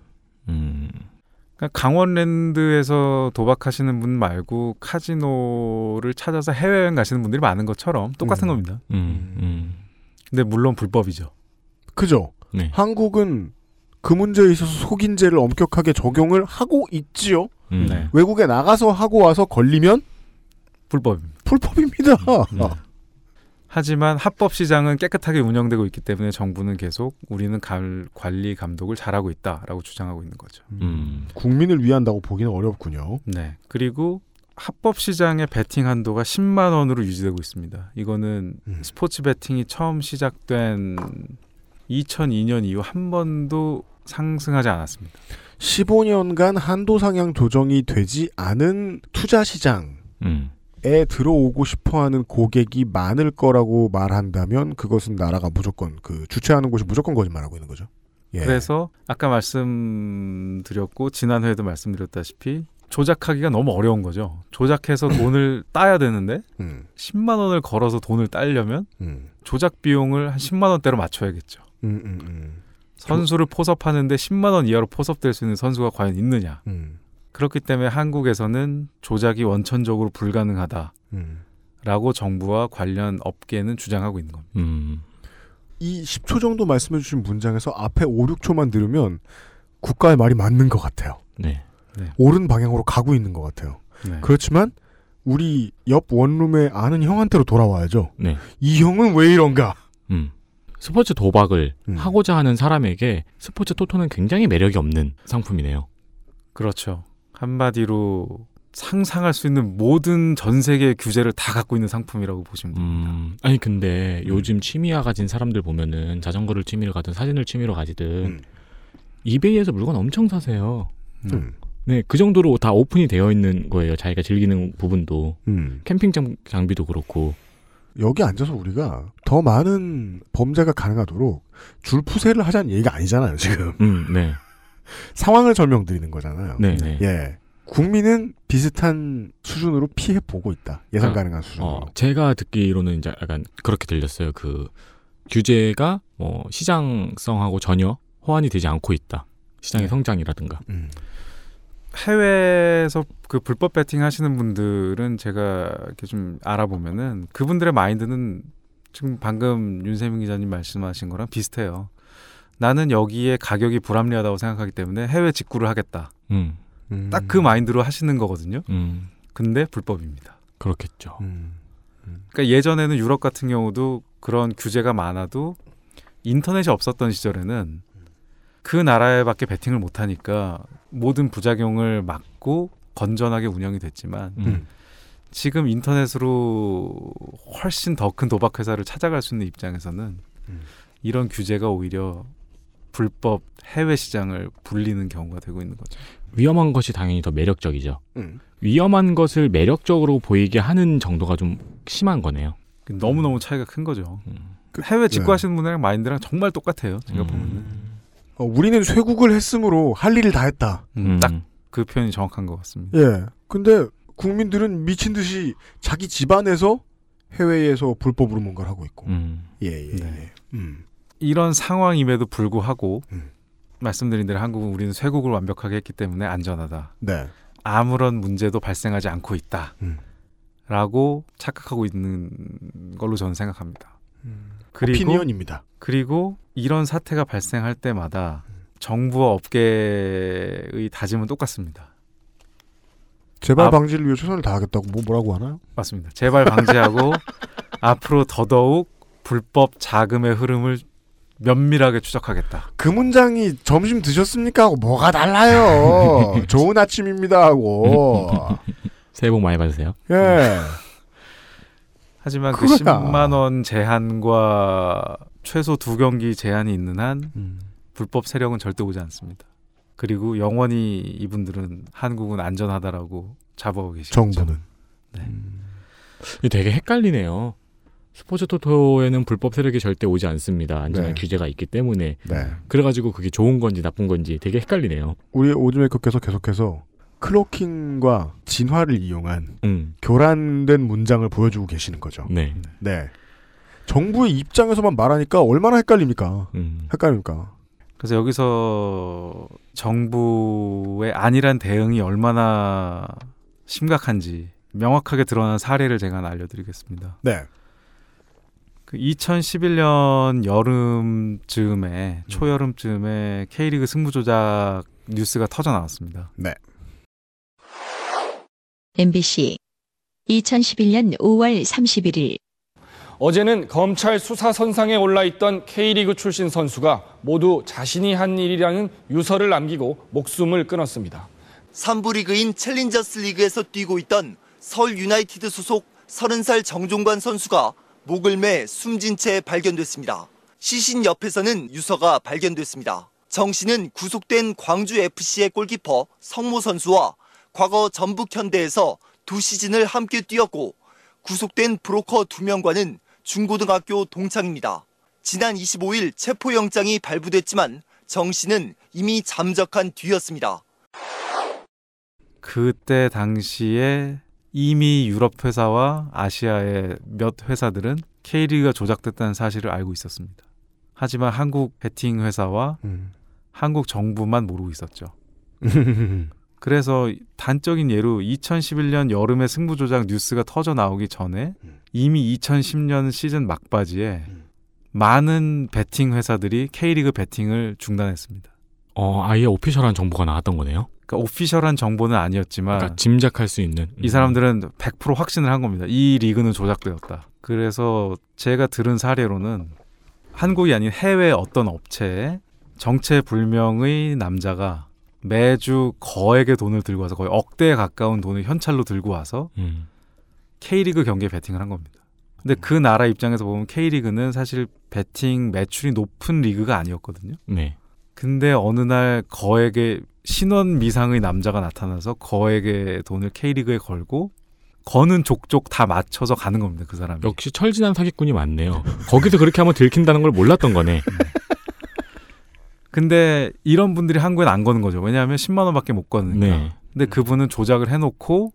음. 그러니까 강원랜드에서 도박하시는 분 말고 카지노를 찾아서 해외여행 가시는 분들이 많은 것처럼 똑같은 음. 겁니다. 음. 음. 근데 물론 불법이죠. 그죠? 네. 한국은 그 문제에 있어서 속인제를 엄격하게 적용을 하고 있지요. 음. 네. 외국에 나가서 하고 와서 걸리면 불법입니다. 불법입니다. 네. 하지만 합법 시장은 깨끗하게 운영되고 있기 때문에 정부는 계속 우리는 갈- 관리 감독을 잘하고 있다라고 주장하고 있는 거죠. 음. 국민을 위한다고 보기는 어렵군요. 네. 그리고 합법 시장의 베팅 한도가 10만 원으로 유지되고 있습니다. 이거는 음. 스포츠 베팅이 처음 시작된 2002년 이후 한 번도 상승하지 않았습니다. 15년간 한도 상향 조정이 되지 않은 투자 시장 에 음. 들어오고 싶어하는 고객이 많을 거라고 말한다면 그것은 나라가 무조건 그 주최하는 곳이 무조건 거짓말하고 있는 거죠. 예. 그래서 아까 말씀드렸고 지난 회에도 말씀드렸다시피 조작하기가 너무 어려운 거죠. 조작해서 [clears throat] 돈을 따야 되는데 음, 10만 원을 걸어서 돈을 따려면 음, 조작 비용을 한 10만 원대로 맞춰야겠죠. 음, 음, 음, 선수를 포섭하는데 10만 원 이하로 포섭될 수 있는 선수가 과연 있느냐? 음, 그렇기 때문에 한국에서는 조작이 원천적으로 불가능하다라고 음. 정부와 관련 업계는 주장하고 있는 겁니다. 음. 이 10초 정도 말씀해 주신 문장에서 앞에 5, 6초만 들으면 국가의 말이 맞는 것 같아요. 네. 네. 옳은 방향으로 가고 있는 것 같아요. 네. 그렇지만 우리 옆 원룸에 아는 형한테로 돌아와야죠. 네. 이 형은 왜 이런가? 음. 스포츠 도박을 음. 하고자 하는 사람에게 스포츠 토토는 굉장히 매력이 없는 상품이네요. 그렇죠. 한마디로 상상할 수 있는 모든 전 세계 규제를 다 갖고 있는 상품이라고 보시면 됩니다. 음, 아니 근데 요즘 취미화 가진 사람들 보면은 자전거를 취미로 가든 사진을 취미로 가지든 음. 이베이에서 물건 엄청 사세요. 음. 네, 그 정도로 다 오픈이 되어 있는 거예요. 자기가 즐기는 부분도 음. 캠핑 장, 장비도 그렇고. 여기 앉아서 우리가 더 많은 범죄가 가능하도록 줄푸세를 하자는 얘기가 아니잖아요, 지금. 음, 네. 상황을 설명드리는 거잖아요. 네, 네. 예. 국민은 비슷한 수준으로 피해 보고 있다. 예상 그러니까, 가능한 수준으로. 어, 제가 듣기로는 이제 약간 그렇게 들렸어요. 그 규제가 뭐 시장성하고 전혀 호환이 되지 않고 있다. 시장의 성장이라든가. 음. 해외에서 그 불법 배팅 하시는 분들은 제가 이렇게 좀 알아보면은 그분들의 마인드는 지금 방금 윤세민 기자님 말씀하신 거랑 비슷해요. 나는 여기에 가격이 불합리하다고 생각하기 때문에 해외 직구를 하겠다. 음. 딱그 마인드로 하시는 거거든요. 음. 근데 불법입니다. 그렇겠죠. 음. 그러니까 예전에는 유럽 같은 경우도 그런 규제가 많아도 인터넷이 없었던 시절에는 그 나라에밖에 배팅을 못 하니까 모든 부작용을 막고 건전하게 운영이 됐지만 음. 지금 인터넷으로 훨씬 더 큰 도박 회사를 찾아갈 수 있는 입장에서는 음. 이런 규제가 오히려 불법 해외 시장을 불리는 경우가 되고 있는 거죠. 위험한 것이 당연히 더 매력적이죠. 음. 위험한 것을 매력적으로 보이게 하는 정도가 좀 심한 거네요. 너무 너무 차이가 큰 거죠. 음. 그 해외 직구 네. 하시는 분들이랑 마인드랑 정말 똑같아요. 제가 보면은 어, 우리는 쇄국을 했으므로 할 일을 다 했다. 음, 딱그 표현이 정확한 것 같습니다. 예. 근데 국민들은 미친 듯이 자기 집안에서 해외에서 불법으로 뭔가를 하고 있고. 음. 예, 예, 네. 예. 음. 이런 상황임에도 불구하고 음. 말씀드린 대로 한국은 우리는 쇄국을 완벽하게 했기 때문에 안전하다. 네. 아무런 문제도 발생하지 않고 있다. 음. 라고 착각하고 있는 걸로 저는 생각합니다. 그리고 오피니언입니다. 그리고 이런 사태가 발생할 때마다 정부와 업계의 다짐은 똑같습니다. 재발 앞- 방지를 위해 최선을 다하겠다고 뭐 뭐라고 하나요? 맞습니다. 재발 방지하고 [laughs] 앞으로 더더욱 불법 자금의 흐름을 면밀하게 추적하겠다. 그 문장이 점심 드셨습니까? 하고 뭐가 달라요? [laughs] 좋은 아침입니다 하고. [laughs] 새해 복 많이 받으세요. 예. 하지만 그 그거야. 10만 원 제한과 최소 두 경기 제한이 있는 한 음. 불법 세력은 절대 오지 않습니다. 그리고 영원히 이분들은 한국은 안전하다라고 자부하고 계시죠. 정부는. 이게 되게 헷갈리네요. 스포츠 토토에는 불법 세력이 절대 오지 않습니다. 안전한 네. 규제가 있기 때문에. 네. 그래가지고 그게 좋은 건지 나쁜 건지 되게 헷갈리네요. 우리 오즈메이커께서 계속해서 클로킹과 진화를 이용한 음. 교란된 문장을 보여주고 계시는 거죠. 네. 네. 정부의 입장에서만 말하니까 얼마나 헷갈립니까? 음. 헷갈립니까? 그래서 여기서 정부의 안일한 대응이 얼마나 심각한지 명확하게 드러난 사례를 제가 알려드리겠습니다. 네. 그 2011년 여름쯤에 초여름쯤에 K리그 승부 조작 뉴스가 터져 나왔습니다. 네. MBC 2011년 5월 31일 어제는 검찰 수사 선상에 올라 있던 K리그 출신 선수가 모두 자신이 한 일이라는 유서를 남기고 목숨을 끊었습니다. 3부 리그인 챌린저스 리그에서 뛰고 있던 서울 유나이티드 소속 30살 정종관 선수가 목을 매 숨진 채 발견됐습니다. 시신 옆에서는 유서가 발견됐습니다. 정 씨는 구속된 광주 FC의 골키퍼 성모 선수와 과거 전북 현대에서 두 시즌을 함께 뛰었고 구속된 브로커 두 명과는 중고등학교 동창입니다. 지난 25일 체포영장이 발부됐지만 정 씨는 이미 잠적한 뒤였습니다. 그때 당시에 이미 유럽 회사와 아시아의 몇 회사들은 K리그가 조작됐다는 사실을 알고 있었습니다. 하지만 한국 베팅 회사와 음. 한국 정부만 모르고 있었죠. [laughs] 그래서 단적인 예로 2011년 여름에 승부 조작 뉴스가 터져 나오기 전에 이미 2010년 시즌 막바지에 많은 베팅 회사들이 K리그 베팅을 중단했습니다. 어, 아예 오피셜한 정보가 나왔던 거네요. 그러니까 오피셜한 정보는 아니었지만 그러니까 짐작할 수 있는. 이 사람들은 100% 확신을 한 겁니다. 이 리그는 조작되었다. 그래서 제가 들은 사례로는 한국이 아닌 해외 어떤 업체에 정체불명의 남자가 매주 거액의 돈을 들고 와서 거의 억대에 가까운 돈을 현찰로 들고 와서 음. K리그 경기에 베팅을 한 겁니다. 근데 그 나라 입장에서 보면 K리그는 사실 베팅 매출이 높은 리그가 아니었거든요. 네. 근데 어느 날 거액의 신원 미상의 남자가 나타나서 거액의 돈을 K리그에 걸고 거는 족족 다 맞춰서 가는 겁니다. 그 사람이. 역시 철진한 사기꾼이 많네요. 거기서 그렇게 하면 들킨다는 걸 몰랐던 거네. 근데 이런 분들이 한국엔 안 거는 거죠. 왜냐하면 10만 원밖에 못 거니까. 네. 근데 그분은 조작을 해놓고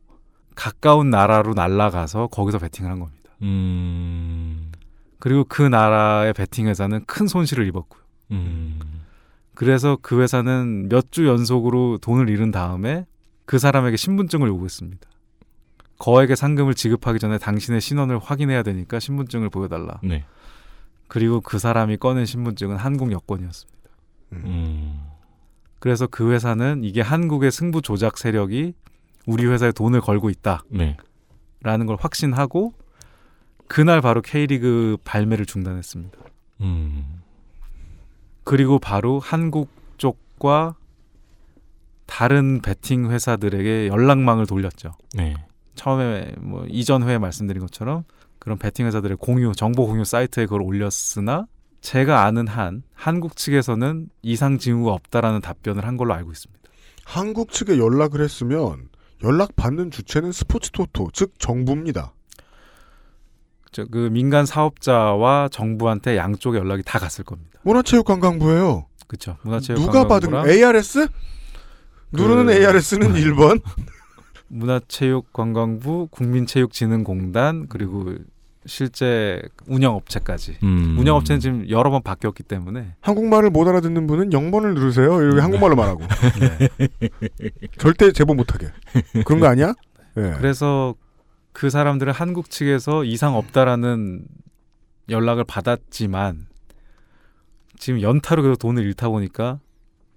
가까운 나라로 날아가서 거기서 베팅을 한 겁니다. 음. 그리고 그 나라의 베팅 회사는 큰 손실을 입었고요. 음. 그래서 그 회사는 몇 주 연속으로 돈을 잃은 다음에 그 사람에게 신분증을 요구했습니다. 거액의 상금을 지급하기 전에 당신의 신원을 확인해야 되니까 신분증을 보여달라. 네. 그리고 그 사람이 꺼낸 신분증은 한국 여권이었습니다. 음. 그래서 그 회사는 이게 한국의 승부 조작 세력이 우리 회사에 돈을 걸고 있다. 네. 라는 걸 확신하고 그날 바로 K리그 발매를 중단했습니다. 음. 그리고 바로 한국 쪽과 다른 베팅 회사들에게 연락망을 돌렸죠. 네. 처음에 뭐 이전 회에 말씀드린 것처럼 그런 베팅 회사들의 공유 정보 공유 사이트에 그걸 올렸으나 제가 아는 한 한국 측에서는 이상 징후가 없다라는 답변을 한 걸로 알고 있습니다. 한국 측에 연락을 했으면 연락 받는 주체는 스포츠 토토 즉 정부입니다. 저그 민간 사업자와 정부한테 양쪽에 연락이 다 갔을 겁니다. 문화체육관광부예요. 그렇죠. 문화체육 누가 받은 ARS? 누르는 그- ARS는 1번. 문화체육관광부, 국민체육진흥공단 그리고 실제 운영업체까지. 음. 운영업체는 지금 여러 번 바뀌었기 때문에 한국말을 못 알아듣는 분은 0번을 누르세요. 이렇게 한국말로 말하고. [laughs] 네. 절대 제보 못하게. 그런 거 아니야? 네. 그래서 그 사람들은 한국 측에서 이상 없다라는 연락을 받았지만 지금 연타로 계속 돈을 잃다 보니까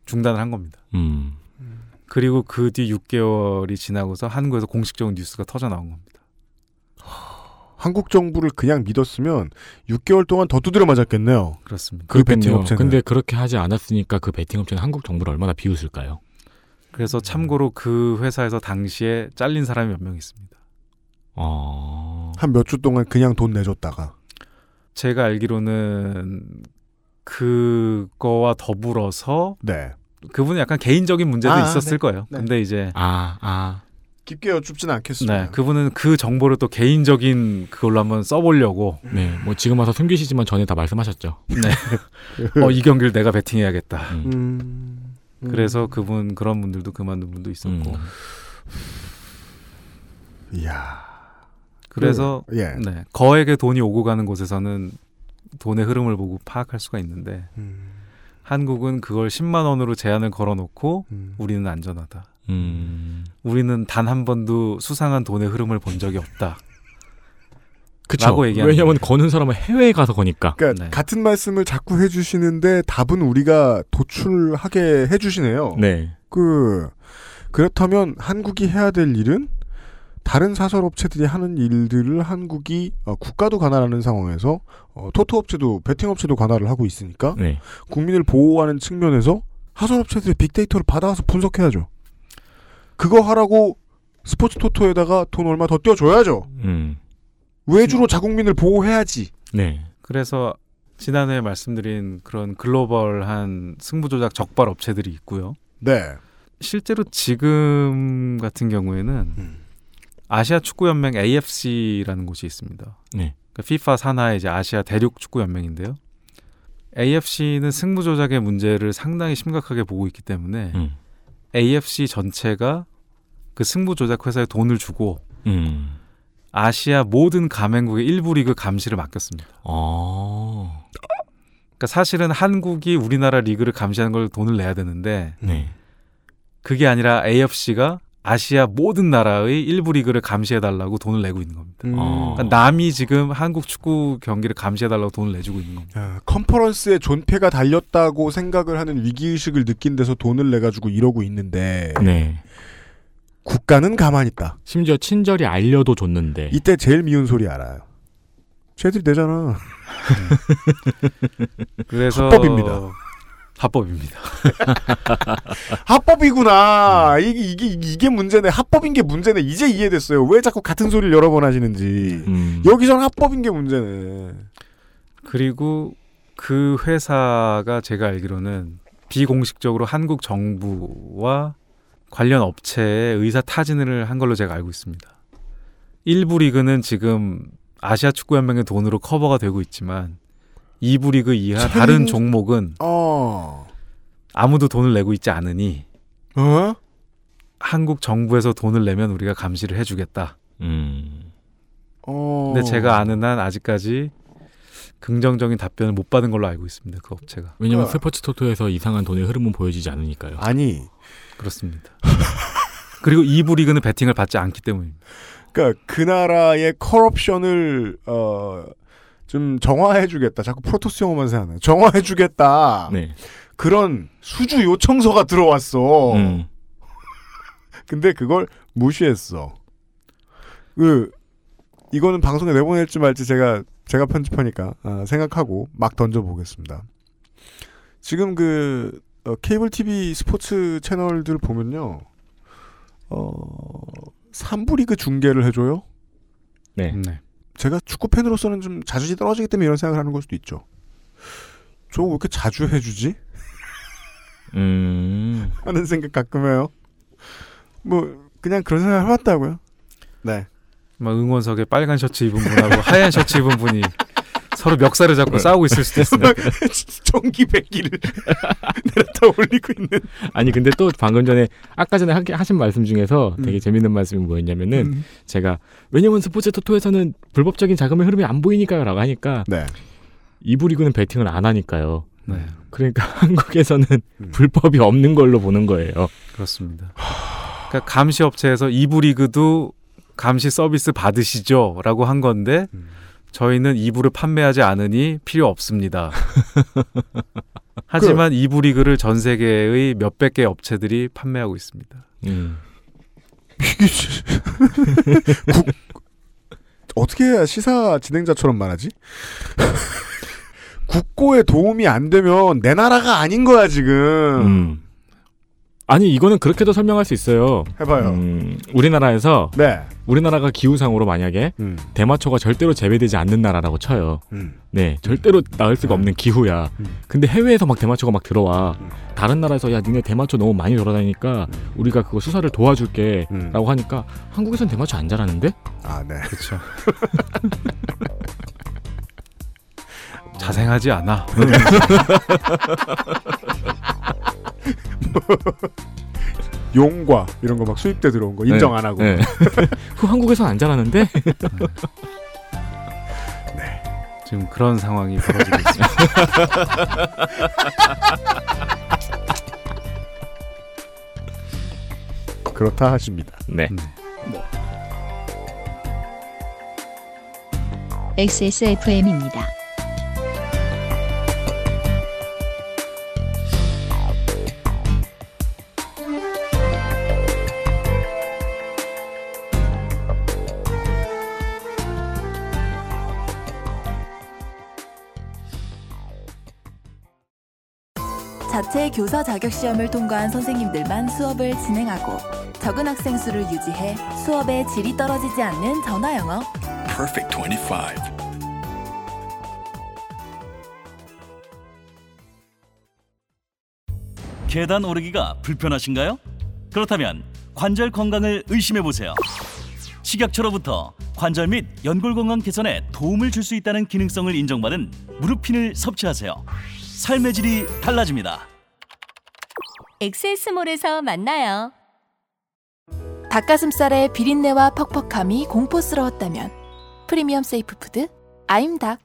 중단을 한 겁니다. 음. 그리고 그 뒤 6개월이 지나고서 한국에서 공식적인 뉴스가 터져 나온 겁니다. 한국 정부를 그냥 믿었으면 6개월 동안 더 두드려 맞았겠네요. 그렇습니다. 그. 업체는. 근데 그렇게 하지 않았으니까 그 베팅 업체는 한국 정부를 얼마나 비웃을까요? 그래서 참고로 그 회사에서 당시에 잘린 사람이 몇 명 있습니다. 어. 한몇 주 동안 그냥 돈 내줬다가 제가 알기로는 그거와 더불어서 네. 그분은 약간 개인적인 문제도 아, 있었을 네. 거예요. 네. 근데 이제 아, 아. 깊게 여쭙지는 않겠습니다. 네, 그분은 그 정보를 또 개인적인 그걸로 한번 써보려고. 네, 뭐 지금 와서 숨기시지만 전에 다 말씀하셨죠. 네. [laughs] 어, 이 경기를 내가 베팅해야겠다. 음. 그래서 그분 그런 분들도 그만둔 분도 있었고. 음. 이야. 그래서 그, 예. 네, 거액의 돈이 오고 가는 곳에서는 돈의 흐름을 보고 파악할 수가 있는데 음. 한국은 그걸 10만 원으로 제한을 걸어놓고 음. 우리는 안전하다. 음. 우리는 단 한 번도 수상한 돈의 흐름을 본 적이 없다. [laughs] 그쵸. 왜냐면 거는 사람은 해외에 가서 거니까. 그러니까 네. 같은 말씀을 자꾸 해주시는데 답은 우리가 도출하게 해주시네요. 네. 그 그렇다면 한국이 해야 될 일은 다른 사설 업체들이 하는 일들을 한국이 어, 국가도 관할하는 상황에서 어, 토토 업체도 베팅 업체도 관할을 하고 있으니까 네. 국민을 보호하는 측면에서 사설 업체들의 빅데이터를 받아와서 분석해야죠. 그거 하라고 스포츠 토토에다가 돈 얼마 더 떼어줘야죠. 음. 외주로 자국민을 보호해야지. 네. 그래서 지난해 말씀드린 그런 글로벌한 승부 조작 적발 업체들이 있고요. 네. 실제로 지금 같은 경우에는 아시아 축구 연맹 AFC라는 곳이 있습니다. 네. 그러니까 FIFA 산하의 이제 아시아 대륙 축구 연맹인데요. AFC는 승부 조작의 문제를 상당히 심각하게 보고 있기 때문에 음. AFC 전체가 그 승부 조작 회사에 돈을 주고 음. 아시아 모든 가맹국의 일부 리그 감시를 맡겼습니다. 어. 그러니까 사실은 한국이 우리나라 리그를 감시하는 걸 돈을 내야 되는데 네. 그게 아니라 AFC가 아시아 모든 나라의 일부 리그를 감시해달라고 돈을 내고 있는 겁니다. 음. 그러니까 남이 지금 한국 축구 경기를 감시해달라고 돈을 내주고 있는 겁니다. 아, 컨퍼런스에 존폐가 달렸다고 생각을 하는 위기의식을 느낀 데서 돈을 내가지고 이러고 있는데 네. 국가는 가만히 있다. 심지어 친절히 알려도 줬는데 이때 제일 미운 소리 알아요. 쟤들이 내잖아. [laughs] 그래서 합법입니다. 합법입니다. [laughs] 합법이구나. 이게, 이게, 이게 문제네. 합법인 게 문제네. 이제 이해됐어요. 왜 자꾸 같은 소리를 여러 번 하시는지. 음. 여기선 합법인 게 문제네. 그리고 그 회사가 제가 알기로는 비공식적으로 한국 정부와 관련 업체에 의사 타진을 한 걸로 제가 알고 있습니다. 일부 리그는 지금 아시아 축구 연맹의 돈으로 커버가 되고 있지만 2부 리그 이하 다른 챌린지- 종목은 어. 아무도 돈을 내고 있지 않으니 어? 한국 정부에서 돈을 내면 우리가 감시를 해주겠다. 음. 어. 근데 제가 아는 한 아직까지 긍정적인 답변을 못 받은 걸로 알고 있습니다. 그 업체가. 왜냐면 어. 스포츠 토토에서 이상한 돈의 흐름은 보여지지 않으니까요. 아니. 그렇습니다. [laughs] 그리고 2부 리그는 베팅을 받지 않기 때문입니다. 그러니까 그 나라의 커럽션을 어, 좀 정화해주겠다. 자꾸 프로토스 영어만 생각나요. 정화해주겠다. 네. 그런 수주 요청서가 들어왔어. 음. [laughs] 근데 그걸 무시했어. 그 이거는 방송에 내보낼지 말지 제가 제가 편집하니까 아, 생각하고 막 던져보겠습니다. 지금 그 어, 케이블 TV 스포츠 채널들 보면요, 어 3부 리그 중계를 해줘요. 네. 네. 제가 축구 팬으로서는 좀 자존심이 떨어지기 때문에 이런 생각을 하는 걸 수도 있죠. 저거 왜 이렇게 자주 해주지? 음. [laughs] 하는 생각 가끔 해요. 뭐 그냥 그런 생각을 해봤다고요. 네. 막 응원석에 빨간 셔츠 입은 분하고 하얀 셔츠 입은 분이 서로 멱살을 잡고 싸우고 있을 수도 있습니다. [laughs] 전기 백기를 [laughs] 내렸다 올리고 있는. 아니 근데 또 방금 전에 아까 전에 하- 하신 말씀 중에서 되게 재밌는 말씀이 뭐였냐면은 음. 제가 왜냐면 스포츠 토토에서는 불법적인 자금의 흐름이 안 보이니까요라고 하니까 네. 이부 리그는 베팅을 안 하니까요. 네. 그러니까 [laughs] 한국에서는 음. 불법이 없는 걸로 보는 거예요. 그렇습니다. 그러니까 감시 업체에서 2부 리그도 감시 서비스 받으시죠라고 한 건데 저희는 2부를 판매하지 않으니 필요 없습니다. [laughs] 하지만 2부 리그를 전 세계의 몇백 개 업체들이 판매하고 있습니다. 음. [laughs] 국- 어떻게 해야 시사 진행자처럼 말하지? [laughs] 국고에 도움이 안 되면 내 나라가 아닌 거야 지금. 음. 아니 이거는 그렇게도 설명할 수 있어요. 해봐요. 음, 우리나라에서 네. 우리나라가 기후상으로 만약에 음. 대마초가 절대로 재배되지 않는 나라라고 쳐요. 음. 네, 절대로 나을 수가 없는 기후야. 근데 해외에서 막 대마초가 막 들어와. 다른 나라에서 야 니네 대마초 너무 많이 돌아다니니까 우리가 그거 수사를 도와줄게라고 하니까 한국에선 대마초 안 자라는데? 아 네. 그렇죠. [laughs] 자생하지 않아. [laughs] [laughs] 용과 이런 거 막 수입돼 들어온 거 인정 네, 안 하고. 네. [laughs] 그 한국에선 안 자라는데? 지금 그런 상황이 벌어지고 있습니다. [laughs] 그렇다 하십니다. 네. XSFM입니다. 자체 교사 자격 시험을 통과한 선생님들만 수업을 진행하고 적은 학생 수를 유지해 수업의 질이 떨어지지 않는 전화 영어. Perfect 25. 계단 오르기가 불편하신가요? 그렇다면 관절 건강을 의심해 보세요. 식약처로부터 관절 및 연골 건강 개선에 도움을 줄 수 있다는 기능성을 인정받은 무릎핀을 섭취하세요. 삶의 질이 달라집니다. 엑세스몰에서 만나요. 닭가슴살의 비린내와 퍽퍽함이 공포스러웠다면 프리미엄 세이프 푸드 아임닭.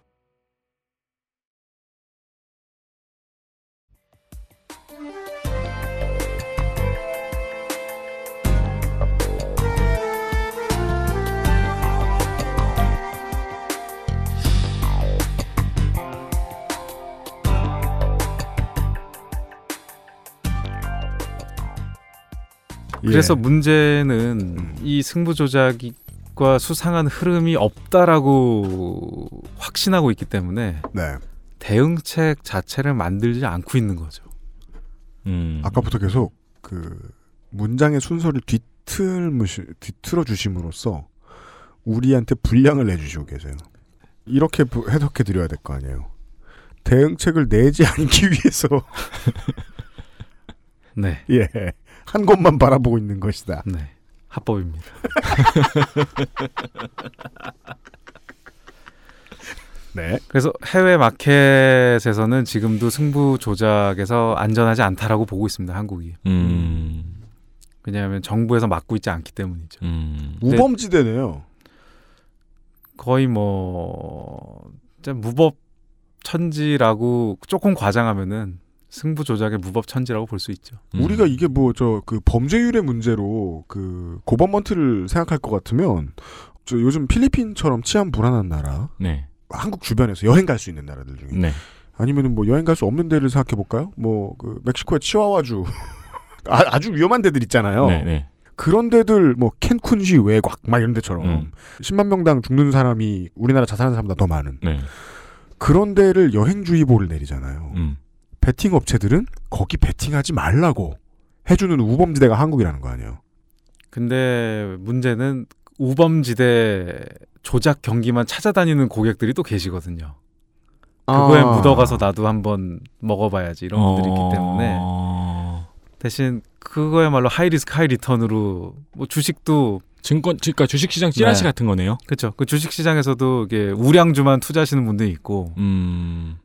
그래서 예. 문제는 이 승부 조작과 수상한 흐름이 없다라고 확신하고 있기 때문에 네. 대응책 자체를 만들지 않고 있는 거죠. 음. 아까부터 계속 그 문장의 순서를 뒤틀무시 뒤틀어 주심으로써 우리한테 분량을 내주시고 계세요. 이렇게 부- 해석해 드려야 될 거 아니에요. 대응책을 내지 않기 위해서 [laughs] 네. 예. 한 곳만 바라보고 있는 것이다. 네. 합법입니다. [laughs] 네. 그래서 해외 마켓에서는 지금도 승부 조작에서 안전하지 않다라고 보고 있습니다. 한국이. 음. 왜냐하면 정부에서 막고 있지 않기 때문이죠. 음. 우범지대네요. 거의 뭐 진짜 무법 천지라고 조금 과장하면은 승부 조작의 무법 천지라고 볼 수 있죠. 우리가 이게 뭐 저 그 범죄율의 문제로 그 고버먼트를 생각할 것 같으면 저 요즘 필리핀처럼 치안 불안한 나라, 네. 한국 주변에서 여행 갈 수 있는 나라들 중에 네. 아니면은 뭐 여행 갈 수 없는 데를 생각해 볼까요? 뭐 그 멕시코의 치와와주 [laughs] 아, 아주 위험한 데들 있잖아요. 네, 네. 그런 데들 뭐 캔쿤시 외곽 막 이런 데처럼 음. 10만 명당 죽는 사람이 우리나라 자살하는 사람보다 더 많은 네. 그런 데를 여행주의보를 내리잖아요. 음. 베팅 업체들은 거기 베팅하지 말라고 해주는 우범지대가 한국이라는 거 아니에요. 근데 문제는 우범지대 조작 경기만 찾아다니는 고객들이 또 계시거든요. 그거에 아. 묻어가서 나도 한번 먹어봐야지 이런 분들이 있기 때문에 어. 대신 그거야말로 high risk high return으로 뭐 주식도 증권 그러니까 주식 시장 찌라시 네. 같은 거네요. 그렇죠. 그 주식 시장에서도 이게 우량주만 투자하시는 분들이 있고 음.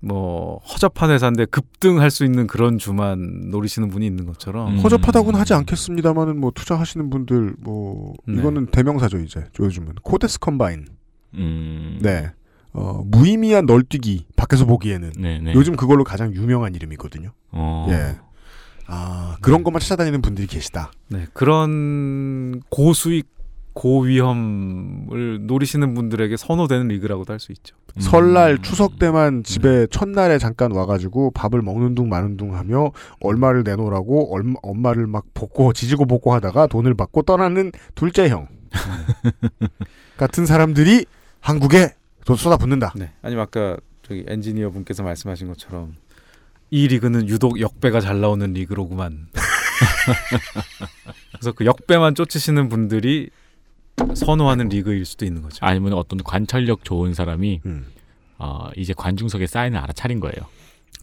뭐 허접한 회사인데 급등할 수 있는 그런 주만 노리시는 분이 있는 것처럼 허접하다고는 하지 않겠습니다만은 뭐 투자하시는 분들 뭐 네. 이거는 대명사죠 이제 요즘은 코데스 컴바인. 음. 네. 어, 무의미한 널뛰기 밖에서 보기에는 네, 네. 요즘 그걸로 가장 유명한 이름이거든요. 어. 예. 아 그런 것만 찾아다니는 분들이 계시다. 네, 그런 고수익 고위험을 노리시는 분들에게 선호되는 리그라고도 할 수 있죠. 설날 추석 때만 집에 첫날에 잠깐 와가지고 밥을 먹는 둥 마는 둥 하며 얼마를 내놓으라고 얼마, 엄마를 막 볶고 지지고 볶고 하다가 돈을 받고 떠나는 둘째 형 [laughs] 같은 사람들이 한국에 돈 쏟아붓는다. 네. 아니면 아까 저기 엔지니어 분께서 말씀하신 것처럼 이 리그는 유독 역배가 잘 나오는 리그로구만. [laughs] 그래서 그 역배만 쫓으시는 분들이 선호하는 리그일 수도 있는 거죠. 아니면 어떤 관찰력 좋은 사람이 음. 어, 이제 관중석에 사인을 알아차린 거예요.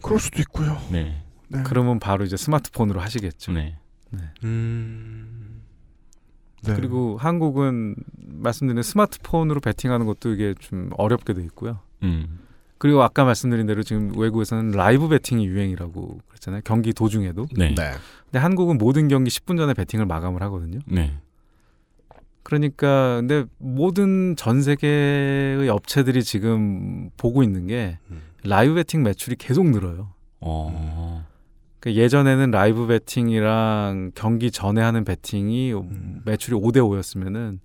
그럴 수도 있고요. 네. 그러면 바로 이제 스마트폰으로 하시겠죠. 네. 음. 네. 그리고 한국은 말씀드린 스마트폰으로 베팅하는 것도 이게 좀 어렵게 돼 있고요. 음. 그리고 아까 말씀드린 대로 지금 외국에서는 라이브 베팅이 유행이라고 그랬잖아요. 경기 도중에도. 네. 근데 한국은 모든 경기 10분 전에 베팅을 마감을 하거든요. 네. 그러니까 근데 모든 전 세계의 업체들이 지금 보고 있는 게 라이브 베팅 매출이 계속 늘어요. 어. 그러니까 예전에는 라이브 베팅이랑 경기 전에 하는 베팅이 매출이 5대 5였으면은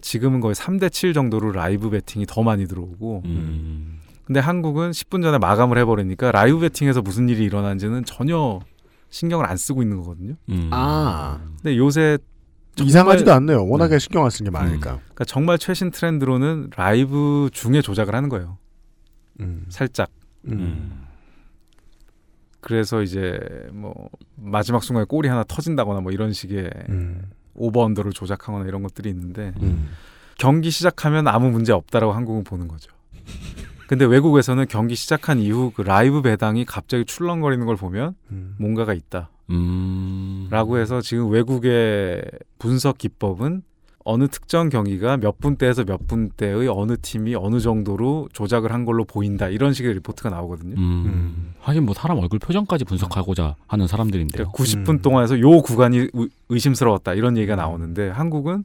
지금은 거의 3대 7 정도로 라이브 베팅이 더 많이 들어오고 음. 근데 한국은 10분 전에 마감을 해버리니까 라이브 베팅에서 무슨 일이 일어난지는 전혀 신경을 안 쓰고 있는 거거든요. 음. 아 근데 요새 이상하지도 않네요. 워낙에 신경 안 쓰는 게 많으니까. 그러니까 정말 최신 트렌드로는 라이브 중에 조작을 하는 거예요. 음. 살짝. 음. 그래서 이제 뭐 마지막 순간에 골이 하나 터진다거나 뭐 이런 식의 음. 오버 언더를 조작하거나 이런 것들이 있는데 음. 경기 시작하면 아무 문제 없다라고 한국은 보는 거죠. 근데 외국에서는 경기 시작한 이후 그 라이브 배당이 갑자기 출렁거리는 걸 보면 음. 뭔가가 있다. 음. 라고 해서 지금 외국의 분석 기법은 어느 특정 경기가 몇 분대에서 몇 분대의 어느 팀이 어느 정도로 조작을 한 걸로 보인다 이런 식의 리포트가 나오거든요. 음. 하긴 뭐 사람 얼굴 표정까지 분석하고자 하는 사람들인데요. 90분 동안에서 요 구간이 의- 의심스러웠다 이런 얘기가 나오는데 한국은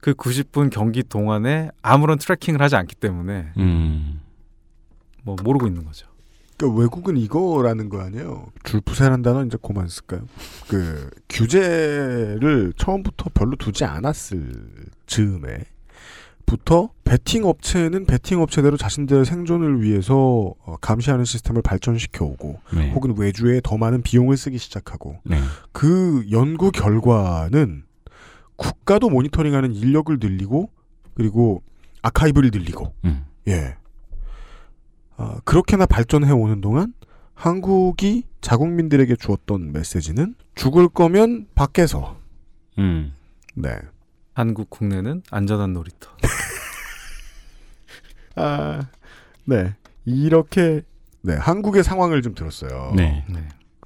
그 90분 경기 동안에 아무런 트래킹을 하지 않기 때문에 음. 뭐 모르고 있는 거죠. 그러니까 외국은 이거라는 거 아니에요. 줄푸세라는 단어 이제 그만 쓸까요? 그 규제를 처음부터 별로 두지 않았을 즈음에 부터 베팅 업체는 베팅 업체대로 자신들의 생존을 위해서 어, 감시하는 시스템을 발전시켜 오고 네. 혹은 외주에 더 많은 비용을 쓰기 시작하고 네. 그 연구 결과는 국가도 모니터링하는 인력을 늘리고 그리고 아카이브를 늘리고 음. 예 아, 그렇게나 발전해 오는 동안 한국이 자국민들에게 주었던 메시지는 죽을 거면 밖에서 음. 네 한국 국내는 안전한 놀이터. [laughs] 아, 네. 이렇게 네, 한국의 상황을 좀 들었어요. 네.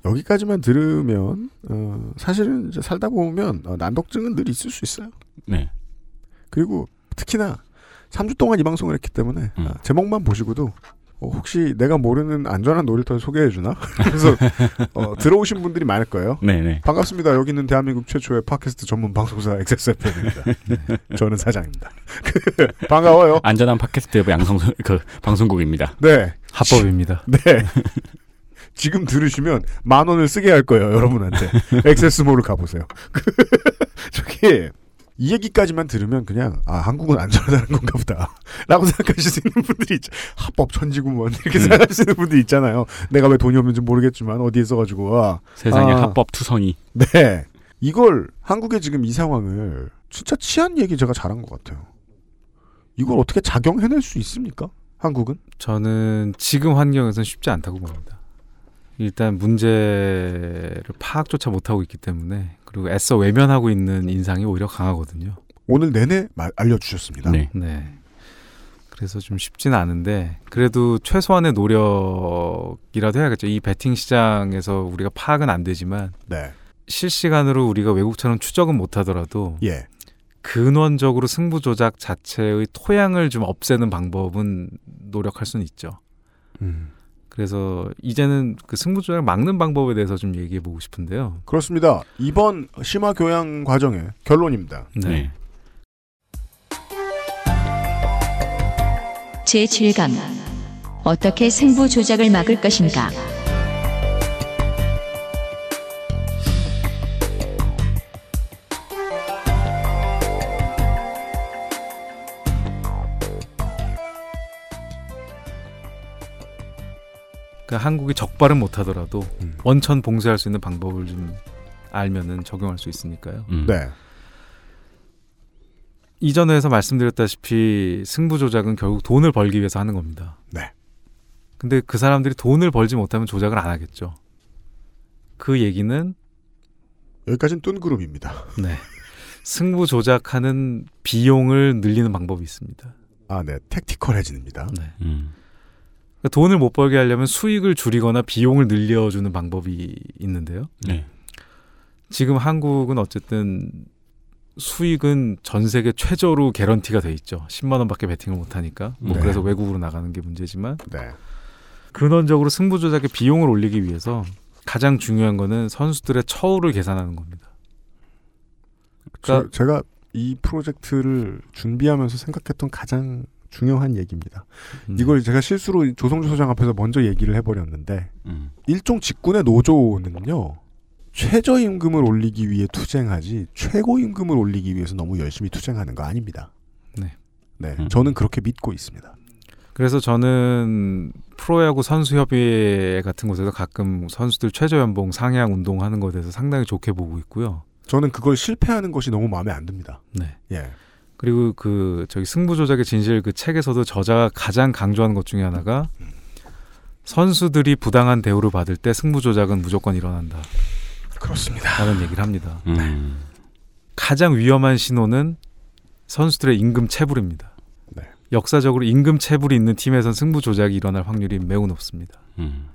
여기까지만 들으면 어, 사실은 이제 살다 보면 어, 난독증은 늘 있을 수 있어요. 네. 그리고 특히나 3주 동안 이 방송을 했기 때문에 음. 아, 제목만 보시고도 어, 혹시 내가 모르는 안전한 놀이터를 소개해 주나? [laughs] 그래서 어, 들어오신 분들이 많을 거예요. 네네. 반갑습니다. 여기는 대한민국 최초의 팟캐스트 전문 방송사 XSFM입니다. [laughs] 저는 사장입니다. [laughs] 반가워요. 안전한 팟캐스트 양성 그 방송국입니다. 네. 합법입니다. 네. 지금 들으시면 만 원을 쓰게 할 거예요, 여러분한테. 액세스몰을 가보세요. 저기, 이 얘기까지만 들으면 그냥, 아, 한국은 안전하다는 건가 보다. [laughs] 라고 생각하실 수 있는 분들이 있죠. 합법 천지구먼. [laughs] 이렇게 생각하시는 분들 있잖아요. 내가 왜 돈이 없는지 모르겠지만, 어디에 써가지고, 아. 세상에 아, 합법 투성이. 네. 이걸, 한국의 지금 이 상황을, 진짜 치안 얘기 제가 잘한 것 같아요. 이걸 어떻게 작용해낼 수 있습니까? 한국은? 저는 지금 환경에서는 쉽지 않다고 봅니다. 일단 문제를 파악조차 못하고 있기 때문에 그리고 애써 외면하고 있는 인상이 오히려 강하거든요. 오늘 내내 말- 알려주셨습니다. 네. 네. 그래서 좀 쉽지는 않은데 그래도 최소한의 노력이라도 해야겠죠. 이 베팅 시장에서 우리가 파악은 안 되지만 네. 실시간으로 우리가 외국처럼 추적은 못하더라도 예. 근원적으로 승부 조작 자체의 토양을 좀 없애는 방법은 노력할 수는 있죠. 음. 그래서 이제는 그 승부 조작을 막는 방법에 대해서 좀 얘기해 보고 싶은데요. 그렇습니다. 이번 심화 교양 과정의 결론입니다. 네. 제7강 어떻게 승부 조작을 막을 것인가? 한국이 적발은 못하더라도 음. 원천 봉쇄할 수 있는 방법을 좀 알면은 적용할 수 있으니까요. 음. 네. 이전에서 말씀드렸다시피 승부 조작은 결국 돈을 벌기 위해서 하는 겁니다. 네. 근데 그 사람들이 돈을 벌지 못하면 조작을 안 하겠죠. 그 얘기는 여기까지는 뚠그룹입니다. [laughs] 네. 승부 조작하는 비용을 늘리는 방법이 있습니다. 아, 네. 택티컬해집니다. 네. 음. 그러니까 돈을 못 벌게 하려면 수익을 줄이거나 비용을 늘려주는 방법이 있는데요. 네. 지금 한국은 어쨌든 수익은 전 세계 최저로 개런티가 돼 있죠. 10만 원밖에 베팅을 못 하니까. 뭐 네. 그래서 외국으로 나가는 게 문제지만 네. 근원적으로 승부 조작의 비용을 올리기 위해서 가장 중요한 거는 선수들의 처우를 계산하는 겁니다. 저, 제가 이 프로젝트를 준비하면서 생각했던 가장 중요한 얘기입니다. 음. 이걸 제가 실수로 조성주 소장 앞에서 먼저 얘기를 해버렸는데 음. 일종 직군의 노조는요 최저임금을 올리기 위해 투쟁하지 최고임금을 올리기 위해서 너무 열심히 투쟁하는 거 아닙니다. 네. 네, 음. 저는 그렇게 믿고 있습니다. 그래서 저는 프로야구 선수협의회 같은 곳에서 가끔 선수들 최저연봉 상향 운동하는 것에 대해서 상당히 좋게 보고 있고요. 저는 그걸 실패하는 것이 너무 마음에 안 듭니다. 네. 예. 그리고 그 저기 승부 조작의 진실 그 책에서도 저자가 가장 강조하는 것 중에 하나가 선수들이 부당한 대우를 받을 때 승부 조작은 무조건 일어난다. 그렇습니다. 라는 얘기를 합니다. 음. 가장 위험한 신호는 선수들의 임금 체불입니다. 네. 역사적으로 임금 체불이 있는 팀에선 승부 조작이 일어날 확률이 매우 높습니다. 음.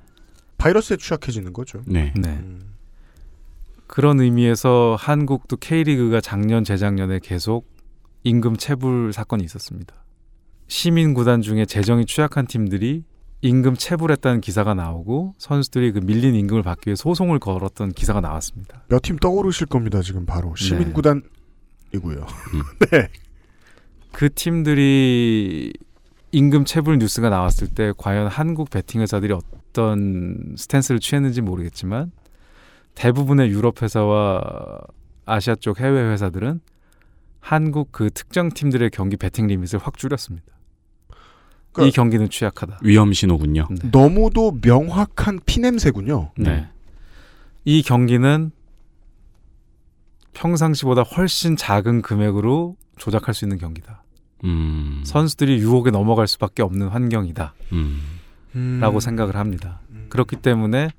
바이러스에 취약해지는 거죠. 네. 네. 음. 그런 의미에서 한국도 K리그가 작년 재작년에 계속 임금 체불 사건이 있었습니다. 시민 구단 중에 재정이 취약한 팀들이 임금 체불했다는 기사가 나오고 선수들이 그 밀린 임금을 받기 위해 소송을 걸었던 기사가 나왔습니다. 몇 팀 떠오르실 겁니다. 지금 바로 네. 시민 구단이고요. [laughs] 네. 그 팀들이 임금 체불 뉴스가 나왔을 때 과연 한국 베팅 회사들이 어떤 스탠스를 취했는지 모르겠지만 대부분의 유럽 회사와 아시아 쪽 해외 회사들은 한국 그 특정 팀들의 경기 배팅 리밋을 확 줄였습니다. 그러니까 이 경기는 취약하다. 위험 신호군요. 너무도 명확한 피냄새군요. 네. 이 경기는 평상시보다 훨씬 작은 금액으로 조작할 수 있는 경기다. 음. 선수들이 유혹에 넘어갈 수밖에 없는 환경이다. 음. 라고 생각을 합니다. 그렇기 때문에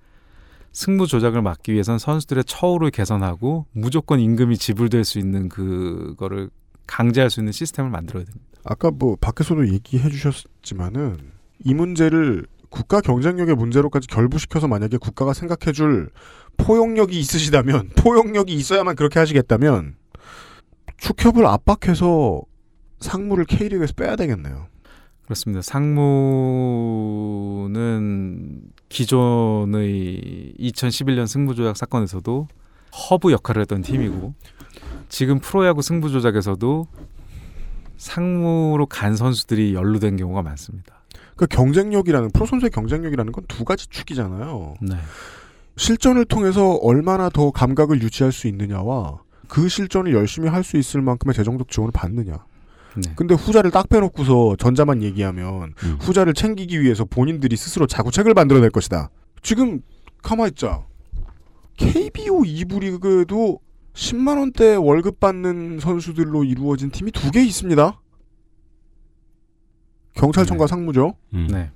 승부 조작을 막기 위해선 선수들의 처우를 개선하고 무조건 임금이 지불될 수 있는 그거를 강제할 수 있는 시스템을 만들어야 됩니다. 아까 뭐 밖에서도 얘기해 주셨지만은 이 문제를 국가 경쟁력의 문제로까지 결부시켜서 만약에 국가가 생각해 줄 포용력이 있으시다면 [laughs] 포용력이 있어야만 그렇게 하시겠다면 축협을 압박해서 상무를 K리그에서 빼야 되겠네요. 그렇습니다. 상무는 기존의 2011년 승부조작 사건에서도 허브 역할을 했던 팀이고 지금 프로야구 승부조작에서도 상무로 간 선수들이 연루된 경우가 많습니다. 그 경쟁력이라는 프로 선수의 경쟁력이라는 건 두 가지 축이잖아요. 네. 실전을 통해서 얼마나 더 감각을 유지할 수 있느냐와 그 실전을 열심히 할 수 있을 만큼의 재정적 지원을 받느냐. 네. 근데 후자를 딱 빼놓고서 전자만 얘기하면 후자를 챙기기 위해서 본인들이 스스로 자구책을 만들어낼 것이다. 지금 가만히 있자. KBO 2부 리그에도 10만 원대 월급 받는 선수들로 이루어진 팀이 두 개 있습니다. 경찰청과 상무죠. 음. 네.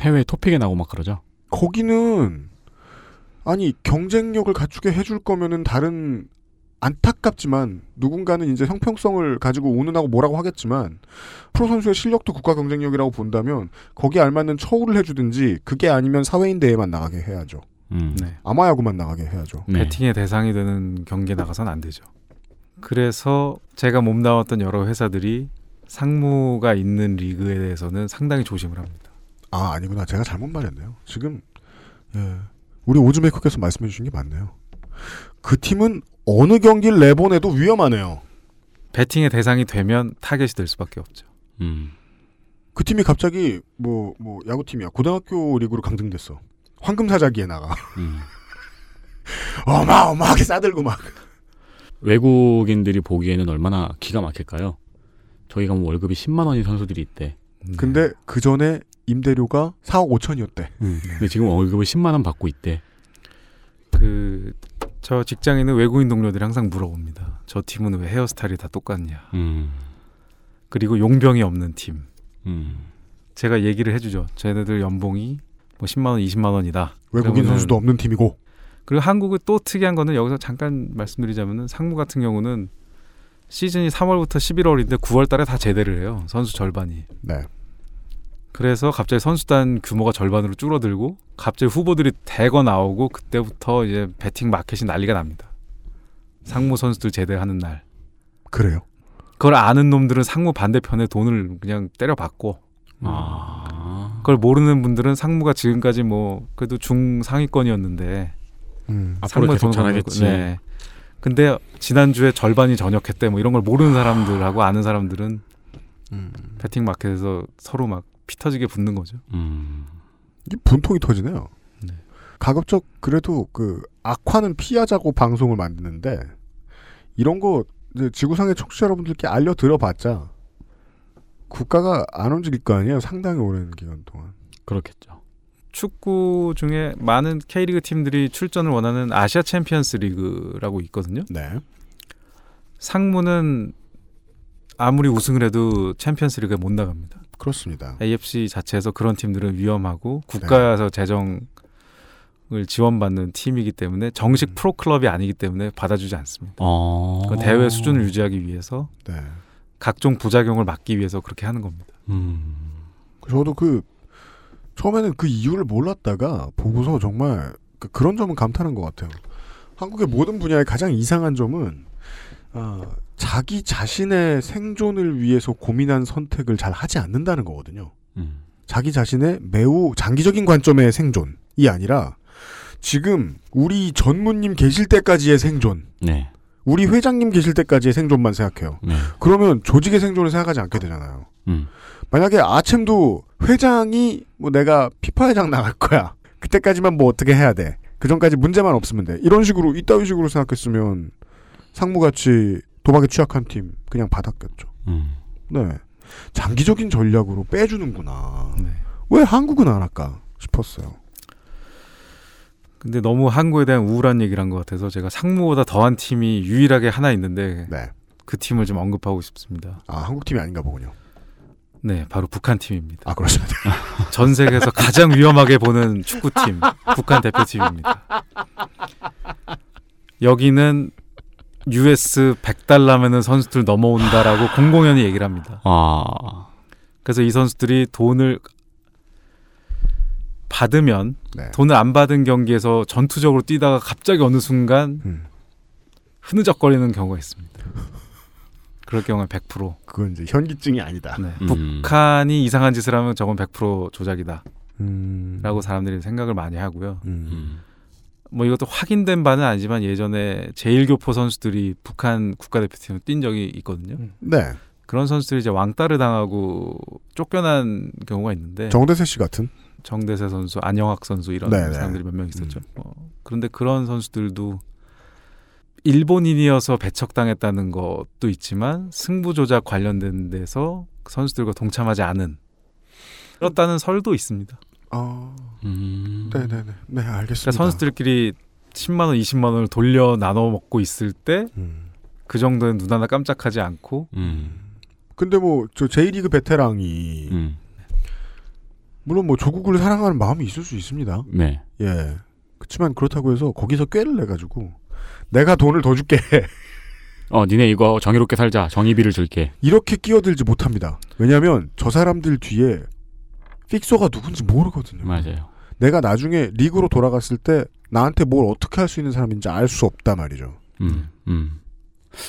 해외 토픽에 나고 막 그러죠. 거기는 아니 경쟁력을 갖추게 해줄 거면은 다른 안타깝지만 누군가는 이제 형평성을 가지고 운운하고 뭐라고 하겠지만 프로 선수의 실력도 국가 경쟁력이라고 본다면 거기에 알맞는 처우를 해주든지 그게 아니면 사회인 대회만 나가게 해야죠. 음. 네. 아마야구만 나가게 해야죠. 배팅의 대상이 되는 경기에 나가선 안 되죠. 그래서 제가 몸담았던 여러 회사들이 상무가 있는 리그에 대해서는 상당히 조심을 합니다. 아 아니구나 제가 잘못 말했네요. 지금 예. 우리 오즈메이커께서 말씀해 주신 게 맞네요. 그 팀은 어느 경기를 내보내도 위험하네요. 배팅의 대상이 되면 타겟이 될 수밖에 없죠. 음. 그 팀이 갑자기 뭐뭐 야구팀이야 고등학교 리그로 강등됐어. 황금사자기에 나가. 음. [laughs] 어마어마하게 싸들고 막. 외국인들이 보기에는 얼마나 기가 막힐까요? 저희가 뭐 월급이 10만 원인 선수들이 있대. 근데 그 전에 임대료가 4억 5천이었대. 근데 지금 월급을 10만 원 받고 있대. 그 저 직장에는 외국인 동료들이 항상 물어봅니다. 저 팀은 왜 헤어스타일이 다 똑같냐. 음. 그리고 용병이 없는 팀. 음. 제가 얘기를 해주죠. 쟤네들 연봉이 뭐 10만 원, 20만 원이다. 외국인 선수도 없는 팀이고. 그리고 한국은 또 특이한 거는 여기서 잠깐 말씀드리자면은 상무 같은 경우는 시즌이 3월부터 11월인데 9월 달에 다 제대를 해요. 선수 절반이. 네. 그래서 갑자기 선수단 규모가 절반으로 줄어들고 갑자기 후보들이 대거 나오고 그때부터 이제 배팅 마켓이 난리가 납니다. 상무 선수들 제대하는 날. 그래요. 그걸 아는 놈들은 상무 반대편에 돈을 그냥 때려받고 아. 그걸 모르는 분들은 상무가 지금까지 뭐 그래도 중상위권이었는데 음. 앞으로 계속 잘하겠지. 네. 근데 지난주에 절반이 전역했대 뭐 이런 걸 모르는 사람들하고 아는 사람들은 음. 배팅 마켓에서 서로 막 피 터지게 붙는 거죠. 음. 이 분통이 터지네요. 네. 가급적 그래도 그 악화는 피하자고 방송을 만드는데 이런 거 지구상의 청취자 여러분들께 알려 들어봤자 국가가 안 움직일 거 아니에요. 상당히 오랜 기간 동안. 그렇겠죠. 축구 중에 많은 K리그 팀들이 출전을 원하는 아시아 챔피언스 리그라고 있거든요. 네. 상무는 아무리 우승을 해도 챔피언스 리그에 못 나갑니다. 그렇습니다. AFC 자체에서 그런 팀들은 위험하고 국가에서 재정을 지원받는 팀이기 때문에 정식 프로 클럽이 아니기 때문에 받아주지 않습니다. 어. 그 대회 수준을 유지하기 위해서 네. 각종 부작용을 막기 위해서 그렇게 하는 겁니다. 음. 저도 그 처음에는 그 이유를 몰랐다가 보고서 정말 그- 그런 점은 감탄한 것 같아요. 한국의 모든 분야의 가장 이상한 점은 아, 자기 자신의 생존을 위해서 고민한 선택을 잘 하지 않는다는 거거든요. 음. 자기 자신의 매우 장기적인 관점의 생존이 아니라 지금 우리 전무님 계실 때까지의 생존, 네. 우리 회장님 계실 때까지의 생존만 생각해요. 네. 그러면 조직의 생존을 생각하지 않게 되잖아요. 음. 만약에 아챔도 회장이 뭐 내가 피파 회장 나갈 거야. 그때까지만 뭐 어떻게 해야 돼. 그 전까지 문제만 없으면 돼. 이런 식으로 이따위 식으로 생각했으면 상무같이 도박에 취약한 팀 그냥 받았겠죠. 음. 네. 장기적인 전략으로 빼주는구나. 네. 왜 한국은 안 할까 싶었어요. 근데 너무 한국에 대한 우울한 얘기를 한 것 같아서 제가 상무보다 더한 팀이 유일하게 하나 있는데 그 팀을 좀 언급하고 싶습니다. 아 한국 팀이 아닌가 보군요. 네, 바로 북한 팀입니다. 아 그렇습니다. [laughs] 전 세계에서 가장 위험하게 보는 축구팀 북한 대표팀입니다. 여기는 US 100달러면은 선수들 넘어온다라고 공공연히 얘기를 합니다. 아. 그래서 이 선수들이 돈을 받으면 네. 돈을 안 받은 경기에서 전투적으로 뛰다가 갑자기 어느 순간 음. 흐느적거리는 경우가 있습니다. [laughs] 그럴 경우는 100%. 그건 이제 현기증이 아니다. 네. 음. 북한이 이상한 짓을 하면 저건 100% 조작이다. 음. 라고 사람들이 생각을 많이 하고요. 음. 뭐 이것도 확인된 바는 아니지만 예전에 제1교포 선수들이 북한 국가대표팀을 뛴 적이 있거든요. 네. 그런 선수들이 이제 왕따를 당하고 쫓겨난 경우가 있는데 정대세 씨 같은 정대세 선수, 안영학 선수 이런 네네. 사람들이 몇 명 있었죠. 어, 그런데 그런 선수들도 일본인이어서 배척당했다는 것도 있지만 승부 조작 관련된 데서 선수들과 동참하지 않은 그렇다는 설도 있습니다. 아, 음. 네네네. 네 알겠습니다. 그러니까 선수들끼리 10만 원, 20만 원을 돌려 나눠 먹고 있을 때그 음. 정도는 눈 하나 깜짝하지 않고 음. 근데 뭐 저 J리그 베테랑이 음. 물론 뭐 조국을 사랑하는 마음이 있을 수 있습니다. 네. 예. 그렇지만 그렇다고 해서 거기서 꾀를 내 가지고 내가 돈을 더 줄게. 어, 니네 이거 정의롭게 살자. 정의비를 줄게. 이렇게 끼어들지 못합니다. 왜냐하면 저 사람들 뒤에 픽서가 누군지 모르거든요. 맞아요. 내가 나중에 리그로 돌아갔을 때 나한테 뭘 어떻게 할 수 있는 사람인지 알 수 없다 말이죠. 음. 음.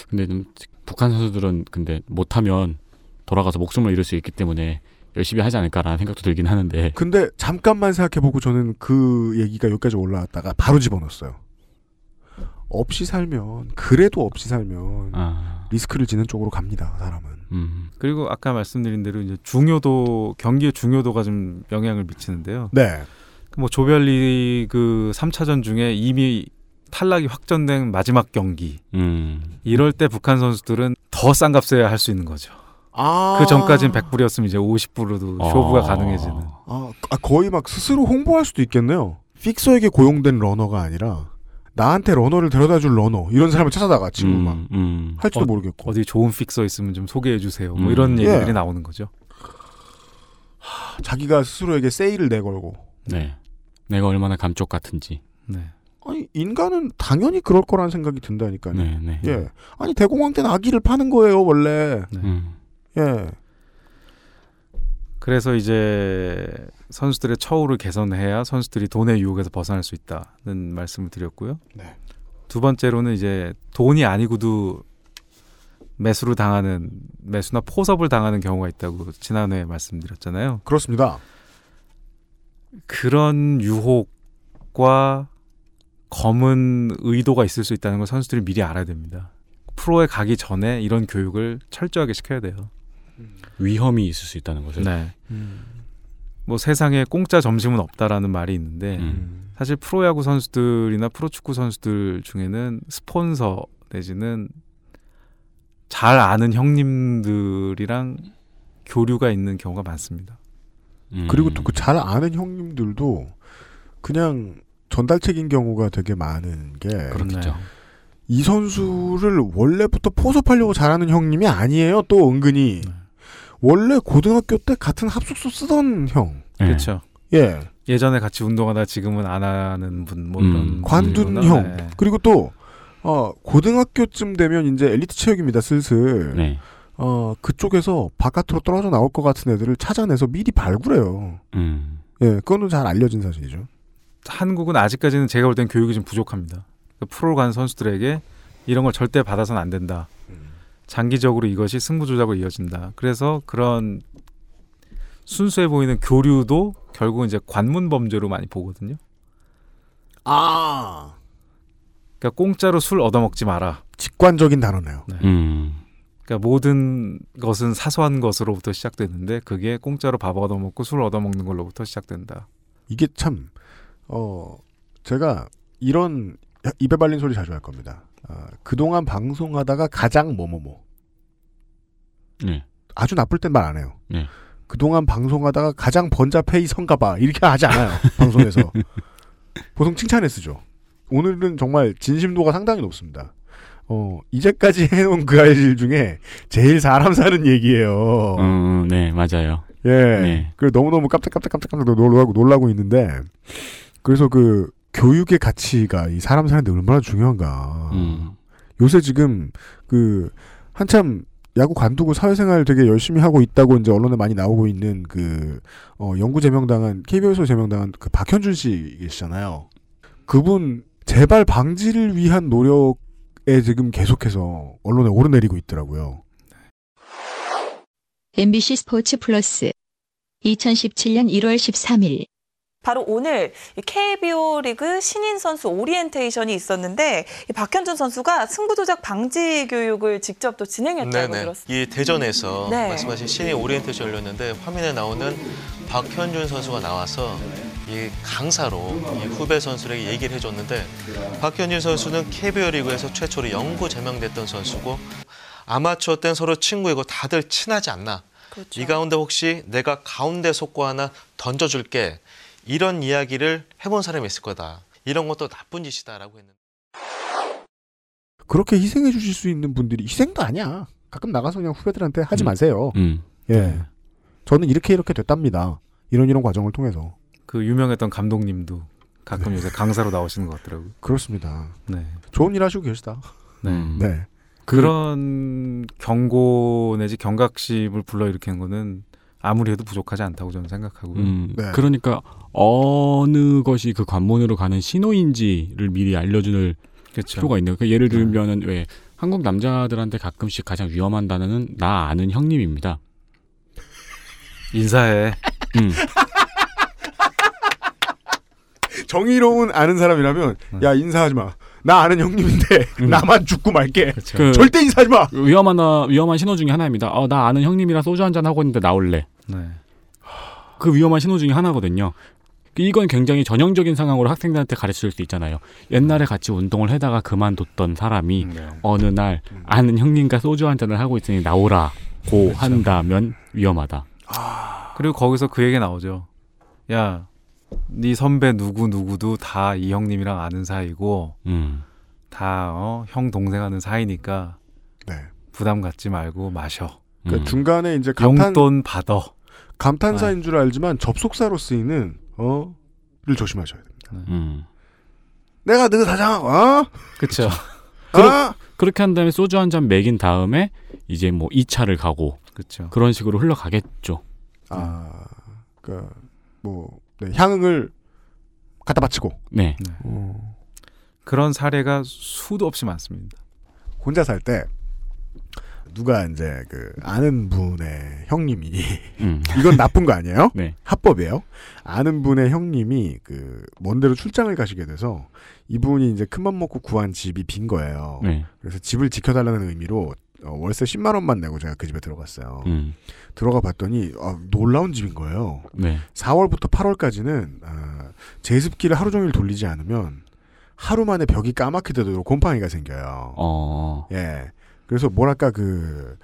근데 좀 북한 선수들은 근데 못하면 돌아가서 목숨을 잃을 수 있기 때문에 열심히 하지 않을까라는 생각도 들긴 하는데. 근데 잠깐만 생각해보고 저는 그 얘기가 여기까지 올라왔다가 바로 집어넣었어요. 없이 살면 그래도 없이 살면 아. 리스크를 지는 쪽으로 갑니다. 사람은. 음. 그리고 아까 말씀드린 대로 이제 중요도 경기의 중요도가 좀 영향을 미치는데요. 네. 뭐 조별리그 3차전 중에 이미 탈락이 확정된 마지막 경기. 음. 이럴 때 북한 선수들은 더 싼 값에 할 수 있는 거죠. 아. 그 전까지는 100불이었으면 이제 50불로도 쇼부가 아. 가능해지는. 아, 아, 거의 막 스스로 홍보할 수도 있겠네요. fixer에게 고용된 runner가 아니라 나한테 runner를 데려다 줄 runner 이런 사람을 찾아다가 지금 막 음. 할지도 어, 모르겠고 어디 좋은 픽서 있으면 좀 소개해 주세요. 뭐 음. 이런 얘기들이 예. 나오는 거죠. 자기가 스스로에게 세일을 내걸고 네. 내가 얼마나 감쪽 같은지. 네. 아니 인간은 당연히 그럴 거라는 생각이 든다니까요. 네, 네. 예. 아니 대공황 때는 아기를 파는 거예요 원래. 음. 예. 그래서 이제 선수들의 처우를 개선해야 선수들이 돈의 유혹에서 벗어날 수 있다는 말씀을 드렸고요. 네. 두 번째로는 이제 돈이 아니고도 매수를 당하는 매수나 포섭을 당하는 경우가 있다고 지난해 말씀드렸잖아요. 그렇습니다. 그런 유혹과 검은 의도가 있을 수 있다는 걸 선수들이 미리 알아야 됩니다. 프로에 가기 전에 이런 교육을 철저하게 시켜야 돼요. 위험이 있을 수 있다는 것을. 네. 뭐 세상에 공짜 점심은 없다라는 말이 있는데 음. 사실 프로야구 선수들이나 프로축구 선수들 중에는 스폰서 내지는 잘 아는 형님들이랑 교류가 있는 경우가 많습니다. 음. 그리고 또 그 잘 아는 형님들도 그냥 전달책인 경우가 되게 많은 게 그렇겠죠. 이 선수를 원래부터 포섭하려고 잘하는 형님이 아니에요. 또 은근히 원래 고등학교 때 같은 합숙소 쓰던 형. 네. 그렇죠. 예. 예전에 같이 운동하다 지금은 안 하는 분, 뭐 이런 음. 관둔 형. 네. 그리고 또 어, 고등학교쯤 되면 이제 엘리트 체육입니다. 슬슬. 네. 어, 그쪽에서 바깥으로 떨어져 나올 것 같은 애들을 찾아내서 미리 발굴해요. 음. 예, 그거는 잘 알려진 사실이죠. 한국은 아직까지는 제가 볼 땐 교육이 좀 부족합니다. 그러니까 프로 간 선수들에게 이런 걸 절대 받아서는 안 된다. 장기적으로 이것이 승부 조작으로 이어진다. 그래서 그런 순수해 보이는 교류도 결국은 이제 관문 범죄로 많이 보거든요. 아. 그러니까 공짜로 술 얻어먹지 마라. 직관적인 단어네요. 음. 그러니까 모든 것은 사소한 것으로부터 시작되는데 그게 공짜로 밥 얻어먹고 술 얻어먹는 걸로부터 시작된다. 이게 참, 어, 제가 이런 입에 발린 소리 자주 할 겁니다. 아, 그동안 방송하다가 가장 뭐뭐뭐. 네. 아주 나쁠 땐 말 안 해요. 네. 그동안 방송하다가 가장 번잡해 이 성가봐 이렇게 하지 않아요 [laughs] 방송에서 보통 칭찬에 쓰죠 오늘은 정말 진심도가 상당히 높습니다 어 이제까지 [laughs] 해놓은 그 알실 중에 제일 사람 사는 얘기예요 음, 네, 맞아요. 예 네. 그래 너무너무 깜짝깜짝 깜짝깜짝 놀라고 놀라고 있는데 그래서 그 교육의 가치가 이 사람 사는데 얼마나 중요한가 음. 요새 지금 그 한참 야구 관두고 사회생활 되게 열심히 하고 있다고 이제 언론에 많이 나오고 있는 그 어, 영구 제명당한 KBO로 제명당한 그 박현준 씨 계시잖아요. 그분 재발 방지를 위한 노력에 지금 계속해서 언론에 오르내리고 있더라고요. MBC 스포츠 플러스 2017년 1월 13일 바로 오늘 이 KBO 리그 신인 선수 오리엔테이션이 있었는데 이 박현준 선수가 승부 조작 방지 교육을 직접 또 진행했다고 들었습니다. 이 대전에서 네. 말씀하신 신인 오리엔테이션 열렸는데 화면에 나오는 박현준 선수가 나와서 이 강사로 이 후배 선수에게 얘기를 해줬는데 박현준 선수는 KBO 리그에서 최초로 영구 제명됐던 선수고 아마추어 땐 서로 친구이고 다들 친하지 않나. 그렇죠. 이 가운데 혹시 내가 가운데 속구 하나 던져줄게 이런 이야기를 해본 사람이 있을 거다. 이런 것도 나쁜 짓이다라고 했는데. 그렇게 희생해 주실 수 있는 분들이 희생도 아니야. 가끔 나가서 그냥 후배들한테 하지 음. 마세요. 음. 예. 저는 이렇게 이렇게 됐답니다. 이런 이런 과정을 통해서. 그 유명했던 감독님도 가끔 요새 강사로 나오시는 것 같더라고요. 그렇습니다. 네. 좋은 일 하시고 계시다. 네. 네. 그런 경고 내지 경각심을 불러일으키는 거는 아무리 해도 부족하지 않다고 저는 생각하고요. 음, 네. 그러니까 어느 것이 그 관문으로 가는 신호인지를 미리 알려주는 그렇죠. 필요가 있네요. 그 예를 들면은 왜 한국 남자들한테 가끔씩 가장 위험한 단어는 나 아는 형님입니다. 인사해. 음. [laughs] 정의로운 아는 사람이라면 야 인사하지 마. 나 아는 형님인데 나만 죽고 말게. 그 절대 인사하지 마. 위험한 어, 위험한 신호 중에 하나입니다. 어, 나 아는 형님이랑 소주 한 잔 하고 있는데 나올래. 네. 그 위험한 신호 중에 하나거든요. 이건 굉장히 전형적인 상황으로 학생들한테 가르칠 수 있잖아요. 옛날에 같이 운동을 하다가 그만뒀던 사람이 어느 날 아는 형님과 소주 한 잔을 하고 있으니 나오라고 한다면 위험하다. 그리고 거기서 그 얘기 나오죠. 야, 네 선배 누구 누구도 다 이 형님이랑 아는 사이고 음. 다 어, 형 동생 하는 사이니까 네. 부담 갖지 말고 마셔. 그러니까 중간에 이제 감탄 용돈 받아. 감탄사인 줄 알지만 접속사로 쓰이는 어를 조심하셔야 됩니다. 음. 내가 너 사장하고 어? 그렇죠. [laughs] 그러, 그렇게 한 다음에 소주 한 잔 먹인 다음에 이제 뭐 2차를 가고 그렇죠. 그런 식으로 흘러가겠죠. 아, 그러니까 뭐 네, 향응을 갖다 바치고 네. 어, 그런 사례가 수도 없이 많습니다. 혼자 살 때 누가 이제 그 아는 분의 형님이 음. [laughs] 이건 나쁜 거 아니에요? 네. 합법이에요. 아는 분의 형님이 그 먼데로 출장을 가시게 돼서 이분이 이제 큰맘 먹고 구한 집이 빈 거예요. 네. 그래서 집을 지켜달라는 의미로 어, 월세 10만 원만 내고 제가 그 집에 들어갔어요. 음. 들어가 봤더니 아, 놀라운 집인 거예요. 네. 4월부터 8월까지는 아, 제습기를 하루 종일 돌리지 않으면 하루 만에 벽이 까맣게 되도록 곰팡이가 생겨요. 어. 예. 그래서 뭐랄까 그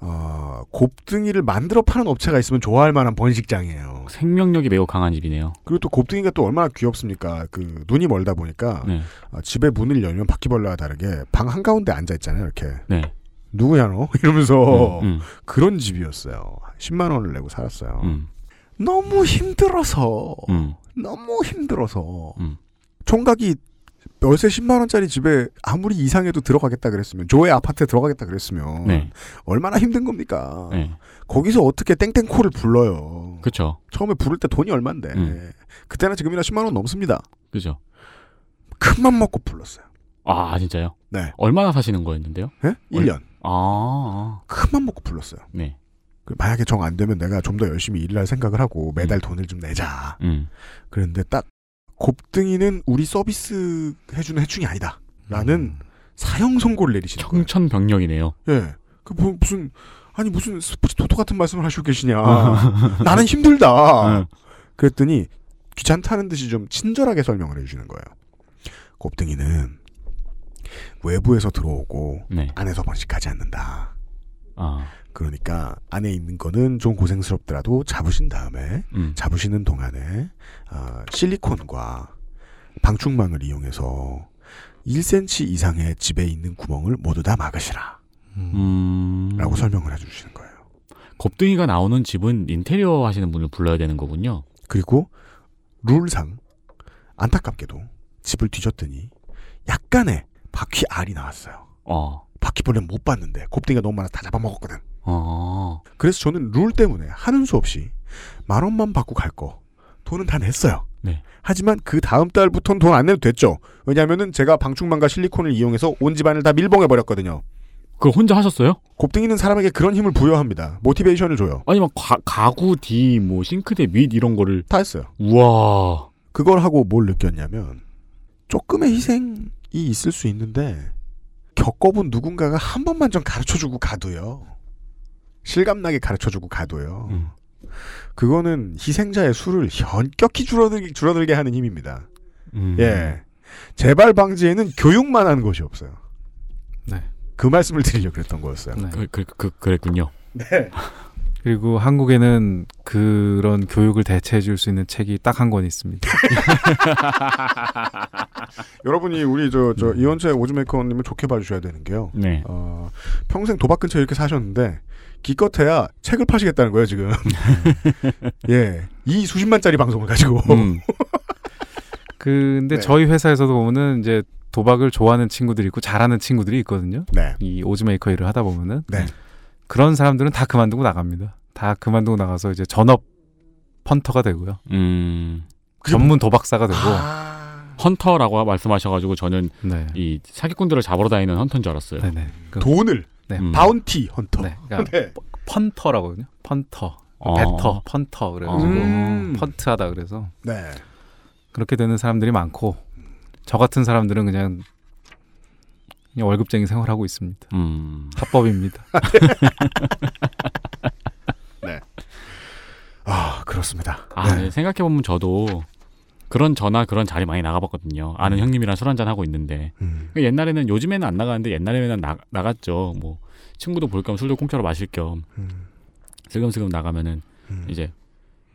어, 곱등이를 만들어 파는 업체가 있으면 좋아할 만한 번식장이에요. 생명력이 매우 강한 집이네요. 그리고 또 곱등이가 또 얼마나 귀엽습니까? 그 눈이 멀다 보니까 네. 어, 집에 문을 열면 바퀴벌레와 다르게 방 한가운데 앉아 있잖아요. 이렇게. 네. 누구야 너? [laughs] 이러면서 음, 음. 그런 집이었어요. 10만 원을 내고 살았어요. 음. 너무 힘들어서 음. 너무 힘들어서 음. 총각이 월세 10만 원짜리 집에 아무리 이상해도 들어가겠다 그랬으면 조의 아파트에 들어가겠다 그랬으면 네. 얼마나 힘든 겁니까? 네. 거기서 어떻게 땡땡코를 불러요? 그렇죠. 처음에 부를 때 돈이 얼만데 음. 그때나 지금이나 10만 원 넘습니다. 그죠. 큰맘 먹고 불렀어요. 아, 진짜요? 네. 얼마나 사시는 거였는데요? 예? 1년. 아. 큰맘 먹고 불렀어요. 네. 그 만약에 정 안 되면 내가 좀 더 열심히 일을 할 생각을 하고 매달 돈을 좀 내자. 음. 그런데 딱 곱등이는 우리 서비스 해주는 해충이 아니다. 라는 사형 선고를 내리시는. 청천벽력이네요. 예. 그 뭐, 무슨 아니 무슨 스포츠 토토 같은 말씀을 하시고 계시냐. [laughs] 나는 힘들다. 네. 그랬더니 귀찮다는 듯이 좀 친절하게 설명을 해주시는 거예요. 곱등이는 외부에서 들어오고 네. 안에서 번식하지 않는다. 아. 그러니까 안에 있는 거는 좀 고생스럽더라도 잡으신 다음에 음. 잡으시는 동안에 어, 실리콘과 방충망을 이용해서 1cm 이상의 집에 있는 구멍을 모두 다 막으시라. 음. 라고 설명을 해주시는 거예요. 곱등이가 나오는 집은 인테리어 하시는 분을 불러야 되는 거군요. 그리고 룰상 안타깝게도 집을 뒤졌더니 약간의 바퀴 알이 나왔어요. 어. 바퀴벌레는 못 봤는데 곱등이가 너무 많아 다 잡아먹었거든. 어. 그래서 저는 룰 때문에 하는 수 없이 만 원만 받고 갈 거 돈은 다 냈어요. 네. 하지만 그 다음 달부터는 돈 안 내도 됐죠. 왜냐하면은 제가 방충망과 실리콘을 이용해서 온 집안을 다 밀봉해 버렸거든요. 그걸 혼자 하셨어요? 곱등이는 사람에게 그런 힘을 부여합니다. 모티베이션을 줘요. 아니 막 가, 가구 뒤, 뭐 싱크대 밑 이런 거를 다 했어요. 우와. 그걸 하고 뭘 느꼈냐면 조금의 희생이 있을 수 있는데 겪어본 누군가가 한 번만 좀 가르쳐주고 가도요. 실감나게 가르쳐주고 가도요. 음. 그거는 희생자의 수를 현격히 줄어들게, 줄어들게 하는 힘입니다. 음. 예. 재발 방지에는 교육만 하는 것이 없어요. 네. 그 말씀을 드리려고 그랬던 거였어요. 그, 그, 그, 그랬군요. 네. 그리고 한국에는 그런 교육을 대체해 줄 수 있는 책이 딱 한 권 있습니다. [laughs] 여러분이 우리 저, 저 이원채 오즈메이커님을 좋게 봐주셔야 되는 게요. 네. 어, 평생 도박 근처에 이렇게 사셨는데 기껏해야 책을 파시겠다는 거예요 지금. [laughs] 예, 이 수십만짜리 방송을 가지고. 음. [laughs] 근데 네. 저희 회사에서도 보면은 이제 도박을 좋아하는 친구들이 있고 잘하는 친구들이 있거든요. 네. 이 오즈메이커 일을 하다 보면은 네. 그런 사람들은 다 그만두고 나갑니다. 다 그만두고 나가서 이제 전업 펀터가 되고요. 음. 전문 도박사가 되고 헌터라고 말씀하셔가지고 저는 네. 이 사기꾼들을 잡으러 다니는 헌터인 줄 알았어요. 네네. 그- 돈을 네. 음. 바운티 헌터. 네. 그러니까 네. 펀터라거든요. 펀터. 어. 배터, 펀터 그래가지고 음. 펀트하다 그래서 네. 그렇게 되는 사람들이 많고 저 같은 사람들은 그냥 월급쟁이 생활하고 있습니다. 음. 합법입니다. [laughs] 네. 아 그렇습니다. 아, 네. 네. 생각해 보면 저도 그런 전화 그런 자리 많이 나가봤거든요. 아는 형님이랑 술 한잔 하고 있는데 음. 옛날에는 요즘에는 안 나가는데 옛날에는 나, 나갔죠. 뭐 친구도 볼 겸 술도 공짜로 마실 겸 음. 슬금슬금 나가면은 이제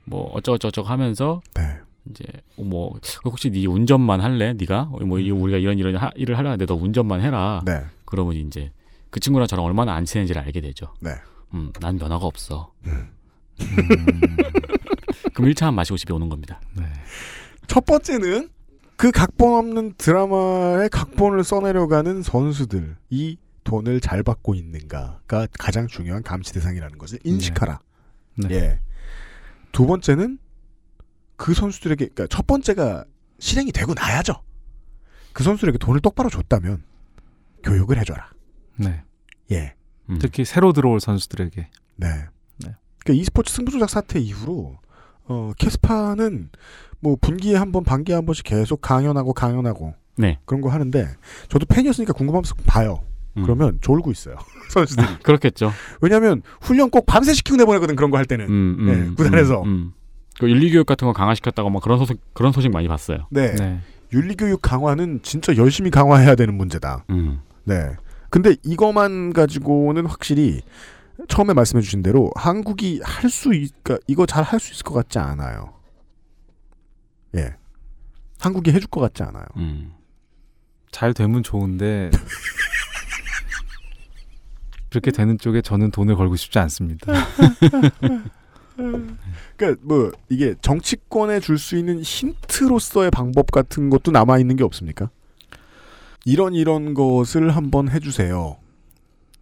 뭐 어쩌고저쩌고 하면서 네. 이제 뭐 혹시 네 운전만 할래? 네가 뭐 이- 우리가 이런 이런 하- 일을 하려는데 너 운전만 해라. 네. 그러면 이제 그 친구랑 저랑 얼마나 안 친해지를 알게 되죠. 네. 음, 난 면허가 없어. 음. [laughs] 그럼 1차만 마시고 집에 오는 겁니다. 첫 번째는 그 각본 없는 드라마의 각본을 써내려가는 선수들이 돈을 잘 받고 있는가가 가장 중요한 감시 대상이라는 것을 인식하라. 네. 예. 두 번째는 그 선수들에게 그러니까 첫 번째가 실행이 되고 나야죠. 그 선수들에게 돈을 똑바로 줬다면 교육을 해줘라. 네. 예. 특히 새로 들어올 선수들에게 네. 네. 그러니까 e스포츠 승부 조작 사태 이후로 어, 캐스파는 뭐 분기에 한 번, 반기에 한 번씩 계속 강연하고 강연하고 네. 그런 거 하는데 저도 팬이었으니까 궁금하면 봐요. 음. 그러면 졸고 있어요. [laughs] 선수들이. 그렇겠죠. 왜냐하면 훈련 꼭 밤새 시키고 내보내거든 그런 거 할 때는. 음, 음, 네, 구단에서. 음, 음. 그 윤리 교육 같은 거 강화시켰다고 막 그런 소식 그런 소식 많이 봤어요. 네. 윤리교육 강화는 진짜 열심히 강화해야 되는 문제다. 음. 네. 근데 이거만 가지고는 확실히 처음에 말씀해 주신 대로 한국이 할 수, 그러니까 이거 잘 할 수 있을 것 같지 않아요. 예. 한국이 해줄 것 같지 않아요. 음. 잘 되면 좋은데 [laughs] 그렇게 되는 쪽에 저는 돈을 걸고 싶지 않습니다. [laughs] 그러니까 뭐 이게 정치권에 줄 수 있는 힌트로서의 방법 같은 것도 남아 있는 게 없습니까? 이런 이런 것을 한번 해주세요.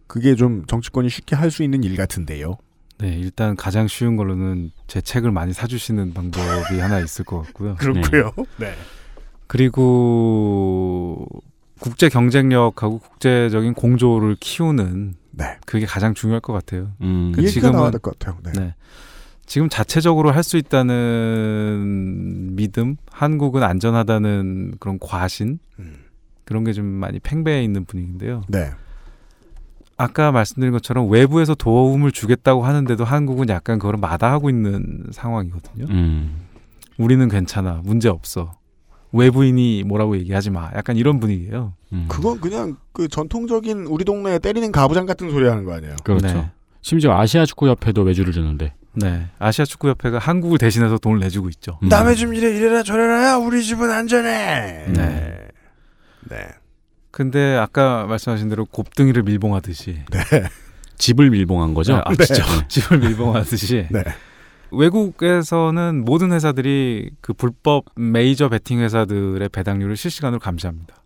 그게 좀 정치권이 쉽게 할 수 있는 일 같은데요. 네, 일단 가장 쉬운 걸로는 제 책을 많이 사주시는 방법이 하나 있을 것 같고요. [laughs] 그렇고요. 네. 그리고 국제 경쟁력하고 국제적인 공조를 키우는 네. 그게 가장 중요할 것 같아요. 음. 그 얘기가 나와야 될 것 같아요. 네. 지금 자체적으로 할 수 있다는 믿음, 한국은 안전하다는 그런 과신 그런 게 좀 많이 팽배해 있는 분위기인데요. 네. 아까 말씀드린 것처럼 외부에서 도움을 주겠다고 하는데도 한국은 약간 그걸 마다하고 있는 상황이거든요. 음. 우리는 괜찮아, 문제 없어. 외부인이 뭐라고 얘기하지 마. 약간 이런 분위기예요. 그건 그냥 그 전통적인 우리 동네에 때리는 가부장 같은 소리 하는 거 아니에요? 그렇죠. 네. 심지어 아시아 축구 협회도 외주를 주는데. 네. 아시아 축구 협회가 한국을 대신해서 돈을 내주고 있죠. 남의 집 이래 이래라 저래라야 우리 집은 안전해. 네. 네. 근데 아까 말씀하신 대로 곱등이를 밀봉하듯이 집을 밀봉한 거죠? 네, 아, 진짜 집을 밀봉하듯이 네. 외국에서는 모든 회사들이 그 불법 메이저 베팅 회사들의 배당률을 실시간으로 감시합니다.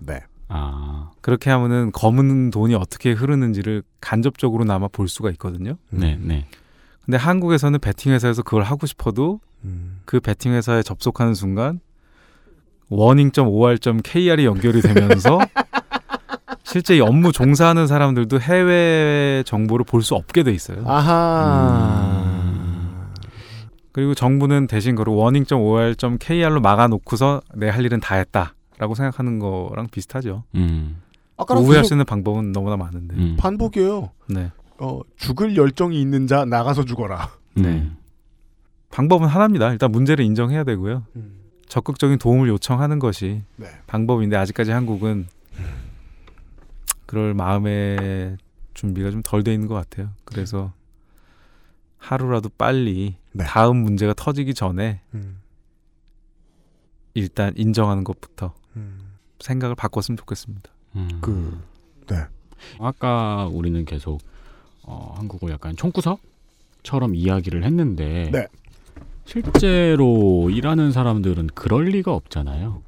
네. 아. 그렇게 하면은 검은 돈이 어떻게 흐르는지를 간접적으로나마 볼 수가 있거든요. 네, 네. 근데 한국에서는 베팅 회사에서 그걸 하고 싶어도 음. 그 베팅 회사에 접속하는 순간 warning.or.kr이 연결이 되면서 [laughs] 실제 이 업무 종사하는 사람들도 해외 정보를 볼 수 없게 돼 있어요. 아하. 그리고 정부는 대신 그걸 warning.or.kr로 막아놓고서 내 할 일은 다 했다라고 생각하는 거랑 비슷하죠. 음. 아까랑 오해할 수 있는 방법은 너무나 많은데. 반복이에요. 네. 어, 죽을 열정이 있는 자 나가서 죽어라. 네. 방법은 하나입니다. 일단 문제를 인정해야 되고요. 적극적인 도움을 요청하는 것이 네. 방법인데 아직까지 한국은 그럴 마음의 준비가 좀 덜 돼 있는 것 같아요. 그래서 하루라도 빨리 다음 문제가 터지기 전에 음. 일단 인정하는 것부터 음. 생각을 바꿨으면 좋겠습니다. 그 네. 아까 우리는 계속 어, 한국을 약간 총구석처럼 이야기를 했는데 네. 실제로 일하는 사람들은 그럴 리가 없잖아요.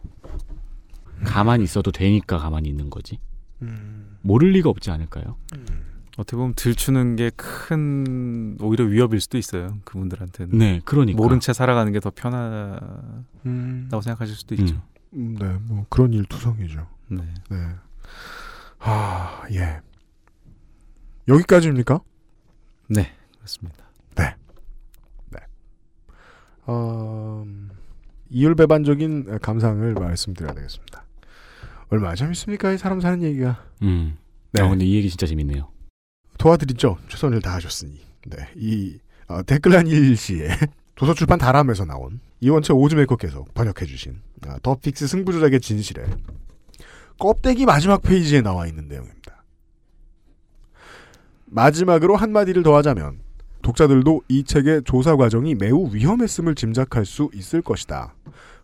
가만히 있어도 되니까 가만히 있는 거지. 음. 모를 리가 없지 않을까요? 어떻게 보면 들추는 게 큰 오히려 위협일 수도 있어요. 그분들한테는. 네, 그러니까. 모른 채 살아가는 게 더 편하다고 음. 생각하실 수도 있죠. 음, 네, 뭐 그런 일투성이죠. 네. 네. 아, 예. 여기까지입니까? 네, 그렇습니다. 네. 네. 어, 이율배반적인 감상을 말씀드려야 되겠습니다. 얼마나 재밌습니까? 이 사람 사는 얘기가. 음. 네. 아, 근데 이 얘기 진짜 재밌네요. 도와드리죠. 최선을 다하셨으니. 네. 이 어, 댓글란 일시에 [laughs] 도서출판 다람에서 나온 이원채 오즈메이커께서 번역해주신 아, 더 픽스 승부조작의 진실의 껍데기 마지막 페이지에 나와 있는 내용입니다. 마지막으로 한마디를 더하자면 독자들도 이 책의 조사 과정이 매우 위험했음을 짐작할 수 있을 것이다.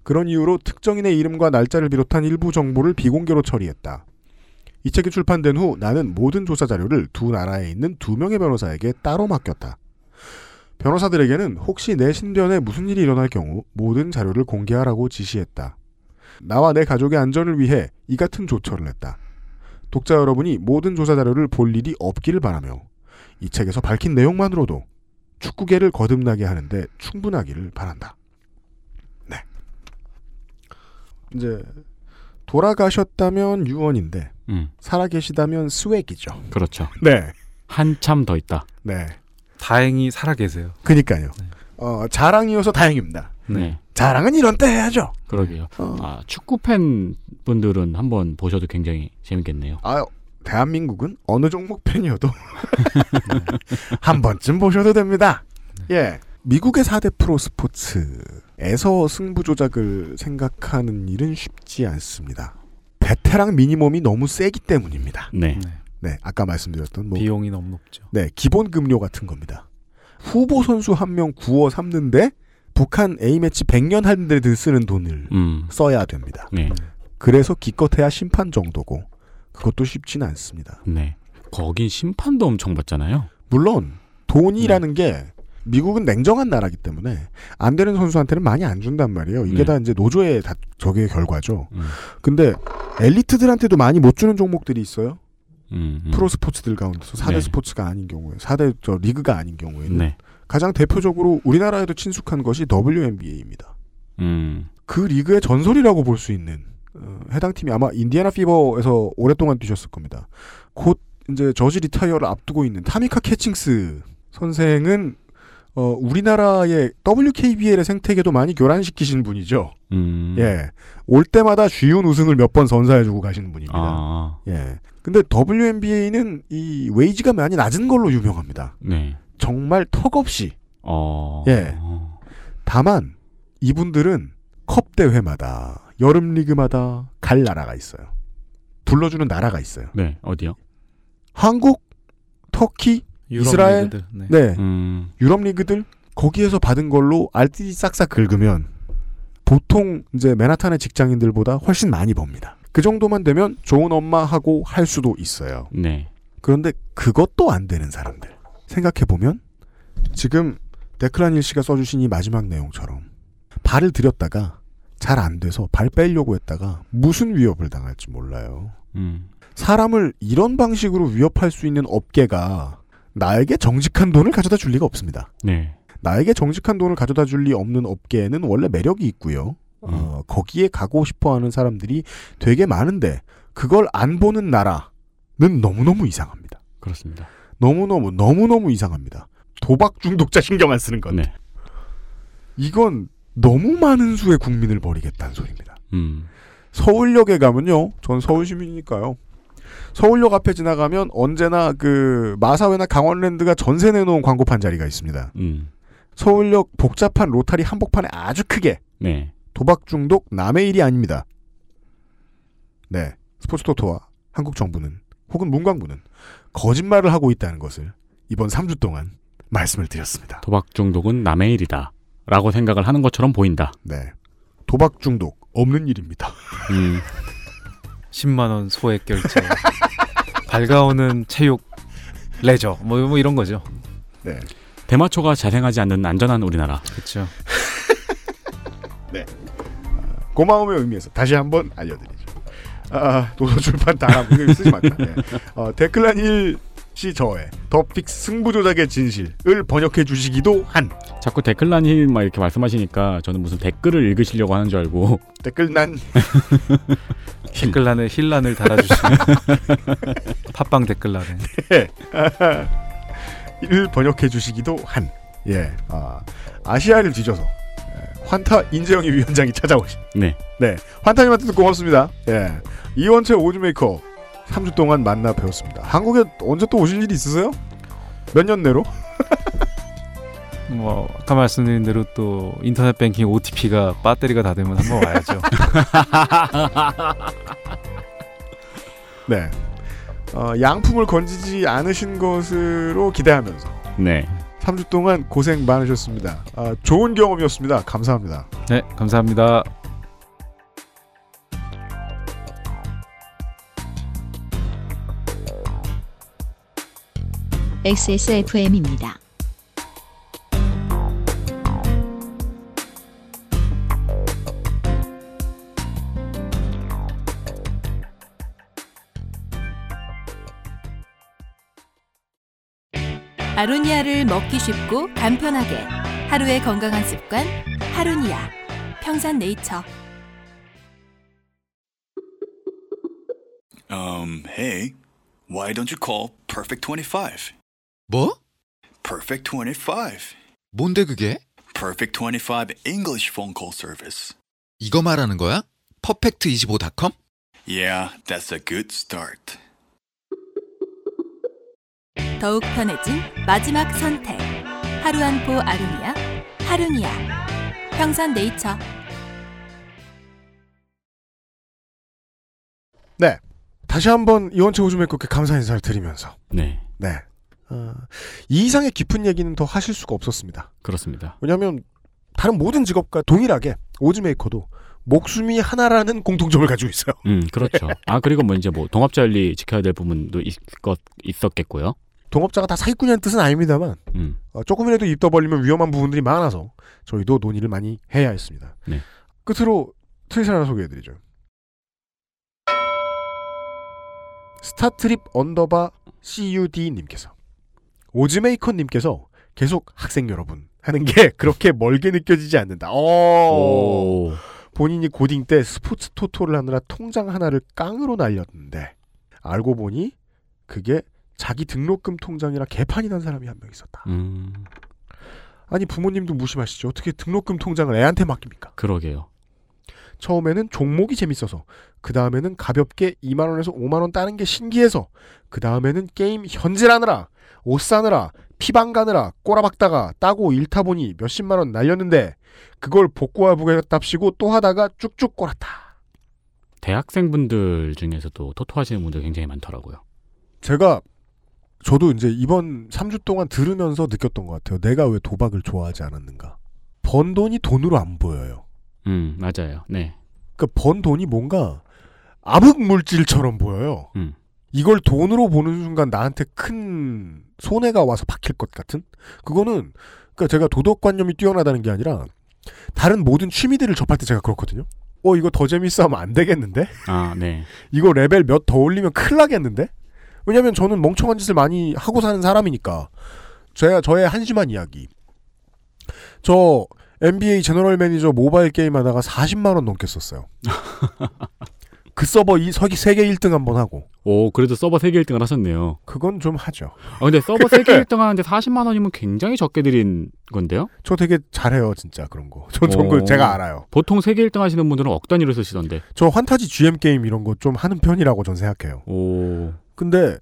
그런 이유로 특정인의 이름과 날짜를 비롯한 일부 정보를 비공개로 처리했다. 이 책이 출판된 후 나는 모든 조사 자료를 두 나라에 있는 두 명의 변호사에게 따로 맡겼다. 변호사들에게는 혹시 내 신변에 무슨 일이 일어날 경우 모든 자료를 공개하라고 지시했다. 나와 내 가족의 안전을 위해 이 같은 조처를 했다. 독자 여러분이 모든 조사 자료를 볼 일이 없기를 바라며 이 책에서 밝힌 내용만으로도 축구계를 거듭나게 하는데 충분하기를 바란다. 네. 이제 돌아가셨다면 유언인데 음. 살아계시다면 스웩이죠. 그렇죠. 네. 한참 더 있다. 네. 다행히 살아 계세요. 그니까요. 어, 자랑이어서 다행입니다. 네. 자랑은 이런 때 해야죠. 그러게요. 어. 아, 축구 팬 분들은 한번 보셔도 굉장히 재밌겠네요. 아, 대한민국은 어느 종목 팬이어도 [laughs] 한 번쯤 보셔도 됩니다. 예. 미국의 4대 프로 스포츠에서 승부 조작을 생각하는 일은 쉽지 않습니다. 베테랑 미니멈이 너무 세기 때문입니다. 네. 네, 아까 말씀드렸던 뭐 비용이 너무 높죠. 네, 기본 급료 같은 겁니다. 후보 선수 한 명 구워 삼는데 북한 A매치 100년 하는데 들 쓰는 돈을 음. 써야 됩니다. 네. 그래서 기껏해야 심판 정도고 그것도 쉽지는 않습니다. 네. 거긴 심판도 엄청 받잖아요. 물론 돈이라는 게 미국은 냉정한 나라기 때문에 안 되는 선수한테는 많이 안 준단 말이에요. 이게 네. 다 이제 노조의 다 저게 결과죠. 음. 근데 엘리트들한테도 많이 못 주는 종목들이 있어요. 음, 음. 프로 스포츠들 가운데서 4대 네. 스포츠가 아닌 경우에 4대 저 리그가 아닌 경우에는 네. 가장 대표적으로 우리나라에도 친숙한 것이 WNBA입니다. 음. 그 리그의 전설이라고 볼 수 있는 어, 해당 팀이 아마 인디애나 피버에서 오랫동안 뛰셨을 겁니다. 곧 이제 jersey retire를 앞두고 있는 타미카 캐칭스 선생은 어, 우리나라의 WKBL의 생태계도 많이 교란시키신 분이죠. 음. 예. 올 때마다 쉬운 우승을 몇 번 선사해주고 가시는 분입니다. 아. 예. 근데 WNBA는 이 웨이지가 많이 낮은 걸로 유명합니다. 네. 정말 턱없이. 어. 예. 다만 이분들은 컵 대회마다 여름 리그마다 갈 나라가 있어요. 불러주는 나라가 있어요. 네, 어디요? 한국, 터키, 유럽 이스라엘, 리그들, 네. 네, 음. 유럽 리그들 거기에서 받은 걸로 RTD 싹싹 긁으면 보통 이제 맨하탄의 직장인들보다 훨씬 많이 법니다. 그 정도만 되면 좋은 엄마하고 할 수도 있어요. 네. 그런데 그것도 안 되는 사람들 생각해 보면 지금 데클란일 씨가 써주신 이 마지막 내용처럼 발을 들였다가 잘 안 돼서 발 빼려고 했다가 무슨 위협을 당할지 몰라요. 음. 사람을 이런 방식으로 위협할 수 있는 업계가 나에게 정직한 돈을 가져다 줄 리가 없습니다. 네. 나에게 정직한 돈을 가져다 줄 리 없는 업계에는 원래 매력이 있고요. 어, 거기에 가고 싶어 하는 사람들이 되게 많은데 그걸 안 보는 나라는 너무너무 이상합니다. 그렇습니다. 너무너무 너무너무 이상합니다. 도박 중독자 신경 안 쓰는 건. 네. 이건 너무 많은 수의 국민을 버리겠다는 소리입니다. 음. 서울역에 가면요. 전 서울 시민이니까요. 서울역 앞에 지나가면 언제나 그 마사회나 강원랜드가 전세 내놓은 광고판 자리가 있습니다. 음. 서울역 복잡한 로타리 한복판에 아주 크게 네. 도박 중독 남의 일이 아닙니다. 네. 스포츠토토와 한국 정부는 혹은 문광부는 거짓말을 하고 있다는 것을 이번 3주 동안 말씀을 드렸습니다. 도박 중독은 남의 일이다. 라고 생각을 하는 것처럼 보인다. 네. 도박 중독 없는 일입니다. 음. [laughs] 10만 원 소액 결제. 밝아오는 체육 레저 뭐, 뭐 이런 거죠. 네. 대마초가 자생하지 않는 안전한 우리나라. 그렇죠. [laughs] 네. 고마움의 의미에서 다시 한번 알려드리죠. 아, 도서출판 다라고 쓰지 말자. 네. 어, 데클란 1 씨 저의 더 픽스 승부조작의 진실을 번역해 주시기도 한 자꾸 댓글란 힐막 이렇게 말씀하시니까 저는 무슨 댓글을 읽으시려고 하는 줄 알고 댓글난 댓글란에 힐란을 달아주시면 팟빵 댓글란에 네. [laughs] 를 번역해 주시기도 한 예. 아, 아시아를 뒤져서 예, 환타 인재영이 위원장이 찾아오신 네. 네. 환타님한테도 고맙습니다. 예. 이원채 오즈메이커 3주 동안 만나 배웠습니다. 한국에 언제 또 오실 일이 있으세요? 몇 년 내로? [laughs] 뭐 아까 말씀드린 대로 또 인터넷 뱅킹 OTP가 배터리가 다 되면 한번 와야죠. [laughs] 네. 어, 양품을 건지지 않으신 것으로 기대하면서 네. 3주 동안 고생 많으셨습니다. 아, 좋은 경험이었습니다. 감사합니다. 네, 감사합니다. XSFM입니다. 아로니아를 먹기 쉽고 간편하게 하루의 건강한 습관 하루니아 평산네이처 Um, hey, why don't you call Perfect 25? 뭐? Perfect 25. 뭔데 그게? Perfect 25 English phone call service. 이거 말하는 거야? 퍼펙트25.com? Yeah, that's a good start. 더욱 편해진 마지막 선택 하루 한 포 아로니아 하루니아 평산네이처 네. 다시 한번 이원채 오즈메이커께 감사 인사를 드리면서 네. 네. 어, 이 이상의 깊은 얘기는 더 하실 수가 없었습니다. 그렇습니다. 왜냐하면 다른 모든 직업과 동일하게 오즈메이커도 목숨이 하나라는 공통점을 가지고 있어요. 음, 그렇죠. [laughs] 아, 그리고 뭐 이제 뭐 동업자 윤리 지켜야 될 부분도 있것 있었겠고요. 동업자가 다 사기꾼이라는 뜻은 아닙니다만 음. 어, 조금이라도 입 떠벌리면 위험한 부분들이 많아서 저희도 논의를 많이 해야 했습니다. 네. 끝으로 트윗 하나 소개해드리죠. 스타트립 underbar CUD님께서 오즈메이커님께서 계속 학생 여러분 하는 게 [laughs] 그렇게 멀게 느껴지지 않는다. 오. 본인이 고딩 때 스포츠 토토를 하느라 통장 하나를 깡으로 날렸는데 알고 보니 그게 자기 등록금 통장이라 개판이 난 사람이 한 명 있었다. 음, 아니 부모님도 무심하시죠. 어떻게 등록금 통장을 애한테 맡깁니까? 그러게요. 처음에는 종목이 재밌어서 그 다음에는 가볍게 2만 원에서 5만 원 따는 게 신기해서 그 다음에는 게임 현질하느라 옷 사느라 피방 가느라 꼬라박다가 따고 일타 보니 몇십만 원 날렸는데 그걸 복구하보겠답시고 또 하다가 쭉쭉 꼬랐다. 대학생분들 중에서도 토토 하시는 분들 굉장히 많더라고요. 제가 저도 이제 이번 3주 동안 들으면서 느꼈던 것 같아요. 내가 왜 도박을 좋아하지 않았는가. 번 돈이 돈으로 안 보여요. 음, 맞아요. 네. 그러니까 번 돈이 뭔가 암흑 물질처럼 보여요. 음. 이걸 돈으로 보는 순간 나한테 큰 손해가 와서 박힐 것 같은? 그거는 그러니까 제가 도덕관념이 뛰어나다는 게 아니라 다른 모든 취미들을 접할 때 제가 그렇거든요. 어 이거 더 재밌어 하면 안 되겠는데? 아, 네. [laughs] 이거 레벨 몇 더 올리면 큰일 나겠는데? 왜냐면 저는 멍청한 짓을 많이 하고 사는 사람이니까. 제가 저의 한심한 이야기. 저 NBA General Manager 모바일 게임 하다가 40만 원 넘게 썼어요. [laughs] 그 서버 이 서기 세계 1등 한번 하고. 오, 그래도 서버 세계 1등을 하셨네요. 그건 좀 하죠. 아, 근데 서버 [laughs] 세계 1등 하는데 40만 원이면 굉장히 적게 들인 건데요? 저 되게 잘해요, 진짜 그런 거. 저 오. 제가 알아요. 보통 세계 1등 하시는 분들은 억 단위로 쓰시던데. 저 환타지 GM 게임 이런 거 좀 하는 편이라고 전 생각해요. 오. 근데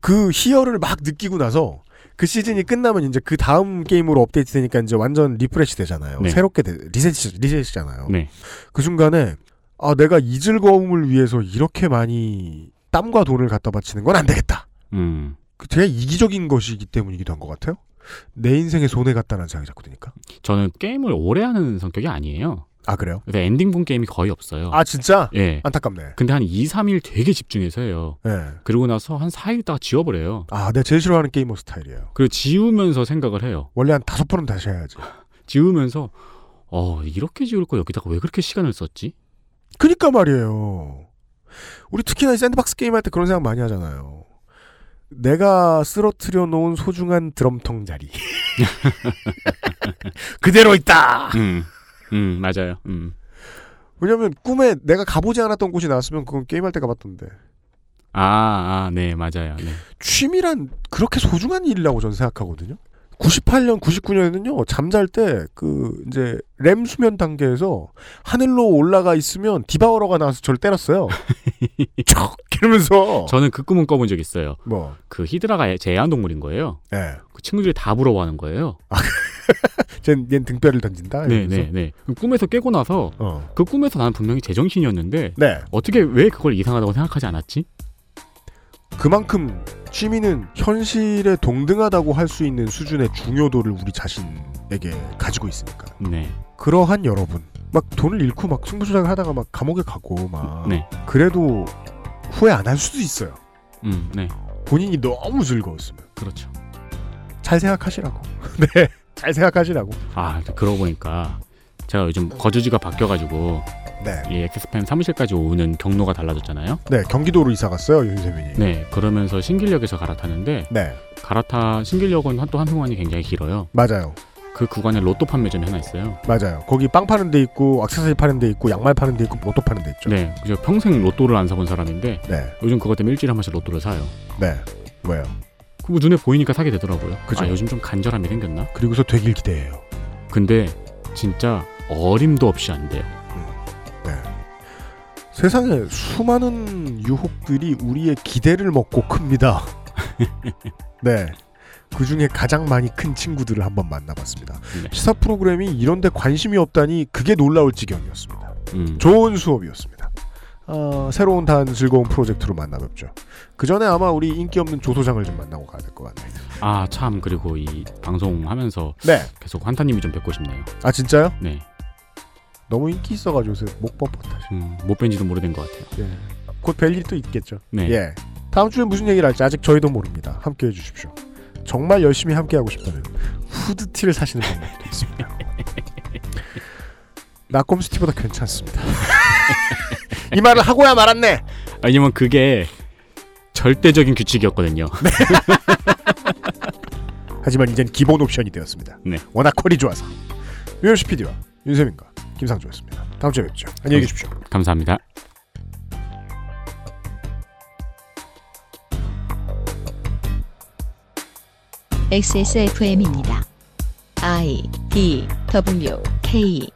그 희열을 막 느끼고 나서 그 시즌이 끝나면 이제 그 다음 게임으로 업데이트 되니까 이제 완전 refresh 되잖아요. 네. 새롭게 되, 리셋이, 리셋이잖아요. 네. 그 순간에 아 내가 이 즐거움을 위해서 이렇게 많이 땀과 돈을 갖다 바치는 건 안 되겠다. 음. 그 되게 이기적인 것이기 때문이기도 한 것 같아요. 내 인생에 손해 같다는 생각이 자꾸 드니까. 저는 게임을 오래 하는 성격이 아니에요. 아 그래요? 그래서 엔딩 본 게임이 거의 없어요. 아 진짜? 예. 안타깝네. 근데 한 2, 3일 되게 집중해서 해요. 예. 그리고 나서 한 4일 있다가 지워버려요. 아 내가 제일 싫어하는 게이머 스타일이에요. 그리고 지우면서 생각을 해요. 원래 한 다섯 번은 다시 해야지. [laughs] 지우면서 어 이렇게 지울 거 여기다가 왜 그렇게 시간을 썼지? 그니까 말이에요. 우리 특히나 이 샌드박스 게임 할 때 그런 생각 많이 하잖아요. 내가 쓰러뜨려 놓은 소중한 드럼통 자리. [laughs] [laughs] 그대로 있다! 음, 음 맞아요. 음. 왜냐면 꿈에 내가 가보지 않았던 곳이 나왔으면 그건 게임할 때 가봤던데. 아, 아, 네, 맞아요. 네. 취미란 그렇게 소중한 일이라고 저는 생각하거든요. 98년, 99년에는요, 잠잘 때, 그, 이제, 램 수면 단계에서 하늘로 올라가 있으면 디바우러가 나와서 저를 때렸어요. [laughs] 촉! 이러면서. 저는 그 꿈은 꿔본 적 있어요. 뭐? 그 히드라가 제한동물인 거예요. 예. 그 친구들이 다 부러워하는 거예요. [laughs] 쟨, 얜 등뼈를 던진다? 네, 이러면서. 네, 네. 그 꿈에서 깨고 나서 어. 그 꿈에서 나는 분명히 제정신이었는데 네. 어떻게 왜 그걸 이상하다고 생각하지 않았지? 그만큼 취미는 현실에 동등하다고 할 수 있는 수준의 중요도를 우리 자신에게 가지고 있으니까. 네. 그러한 여러분. 막 돈을 잃고 막 승부조작을 하다가 막 감옥에 가고 막. 네. 그래도 후회 안 할 수도 있어요. 음, 네. 본인이 너무 즐거웠으면. 그렇죠. 잘 생각하시라고. [laughs] 네. 잘 생각하시라고. 아, 그러고 보니까 제가 요즘 거주지가 바뀌어가지고 네. 이 엑스팸 사무실까지 오는 경로가 달라졌잖아요. 네, 경기도로 이사 갔어요, 윤세민이. 네, 그러면서 신길역에서 갈아타는데 네. 갈아타 신길역은 한- 또 한동안이 굉장히 길어요. 맞아요. 그 구간에 로또 판매점이 하나 있어요. 맞아요. 거기 빵 파는 데 있고, 액세서리 파는 데 있고, 양말 파는 데 있고, 로또 파는 데 있죠. 네, 그래서 평생 로또를 안 사본 사람인데 네. 요즘 그것 때문에 일주일에 한 번씩 로또를 사요. 네. 왜요? 그거 눈에 보이니까 사게 되더라고요. 그죠. 아, 요즘 좀 간절함이 생겼나? 그리고서 되길 기대해요. 근데 진짜 어림도 없이 안 돼요. 네. 세상에 수많은 유혹들이 우리의 기대를 먹고 큽니다. [laughs] 네. 그 중에 가장 많이 큰 친구들을 한번 만나봤습니다. 네. 시사 프로그램이 이런데 관심이 없다니 그게 놀라울 지경이었습니다. 음. 좋은 수업이었습니다. 어, 새로운 단 즐거운 프로젝트로 만나뵙죠. 그 전에 아마 우리 인기 없는 조소장을 좀 만나고 가야 될 것 같네요. 아, 참 그리고 이 방송하면서 네. 계속 환타님이 좀 뵙고 싶네요. 아 진짜요? 네. 너무 인기 있어가지고 요새 목 뻣뻣하시. 음, 못 뵌 지도 오래된 것 같아요. 예. 곧뵐 일이 또 있겠죠. 네. 예. 다음 주에 무슨 얘기를 할지 아직 저희도 모릅니다. 함께 해주십시오. 정말 열심히 함께하고 싶다면 후드티를 사시는 방법도 있습니다. [laughs] 나꼼스티보다 괜찮습니다. [laughs] 이 말을 하고야 말았네. 왜냐면 그게 절대적인 규칙이었거든요. [laughs] 하지만 이젠 기본 옵션이 되었습니다. 네. 워낙 퀄이 좋아서. 유현수 PD와 윤세민과 김상조였습니다. 다음 주에 뵙죠. 안녕히 계십시오. 감사합니다. XSFM입니다. I D W K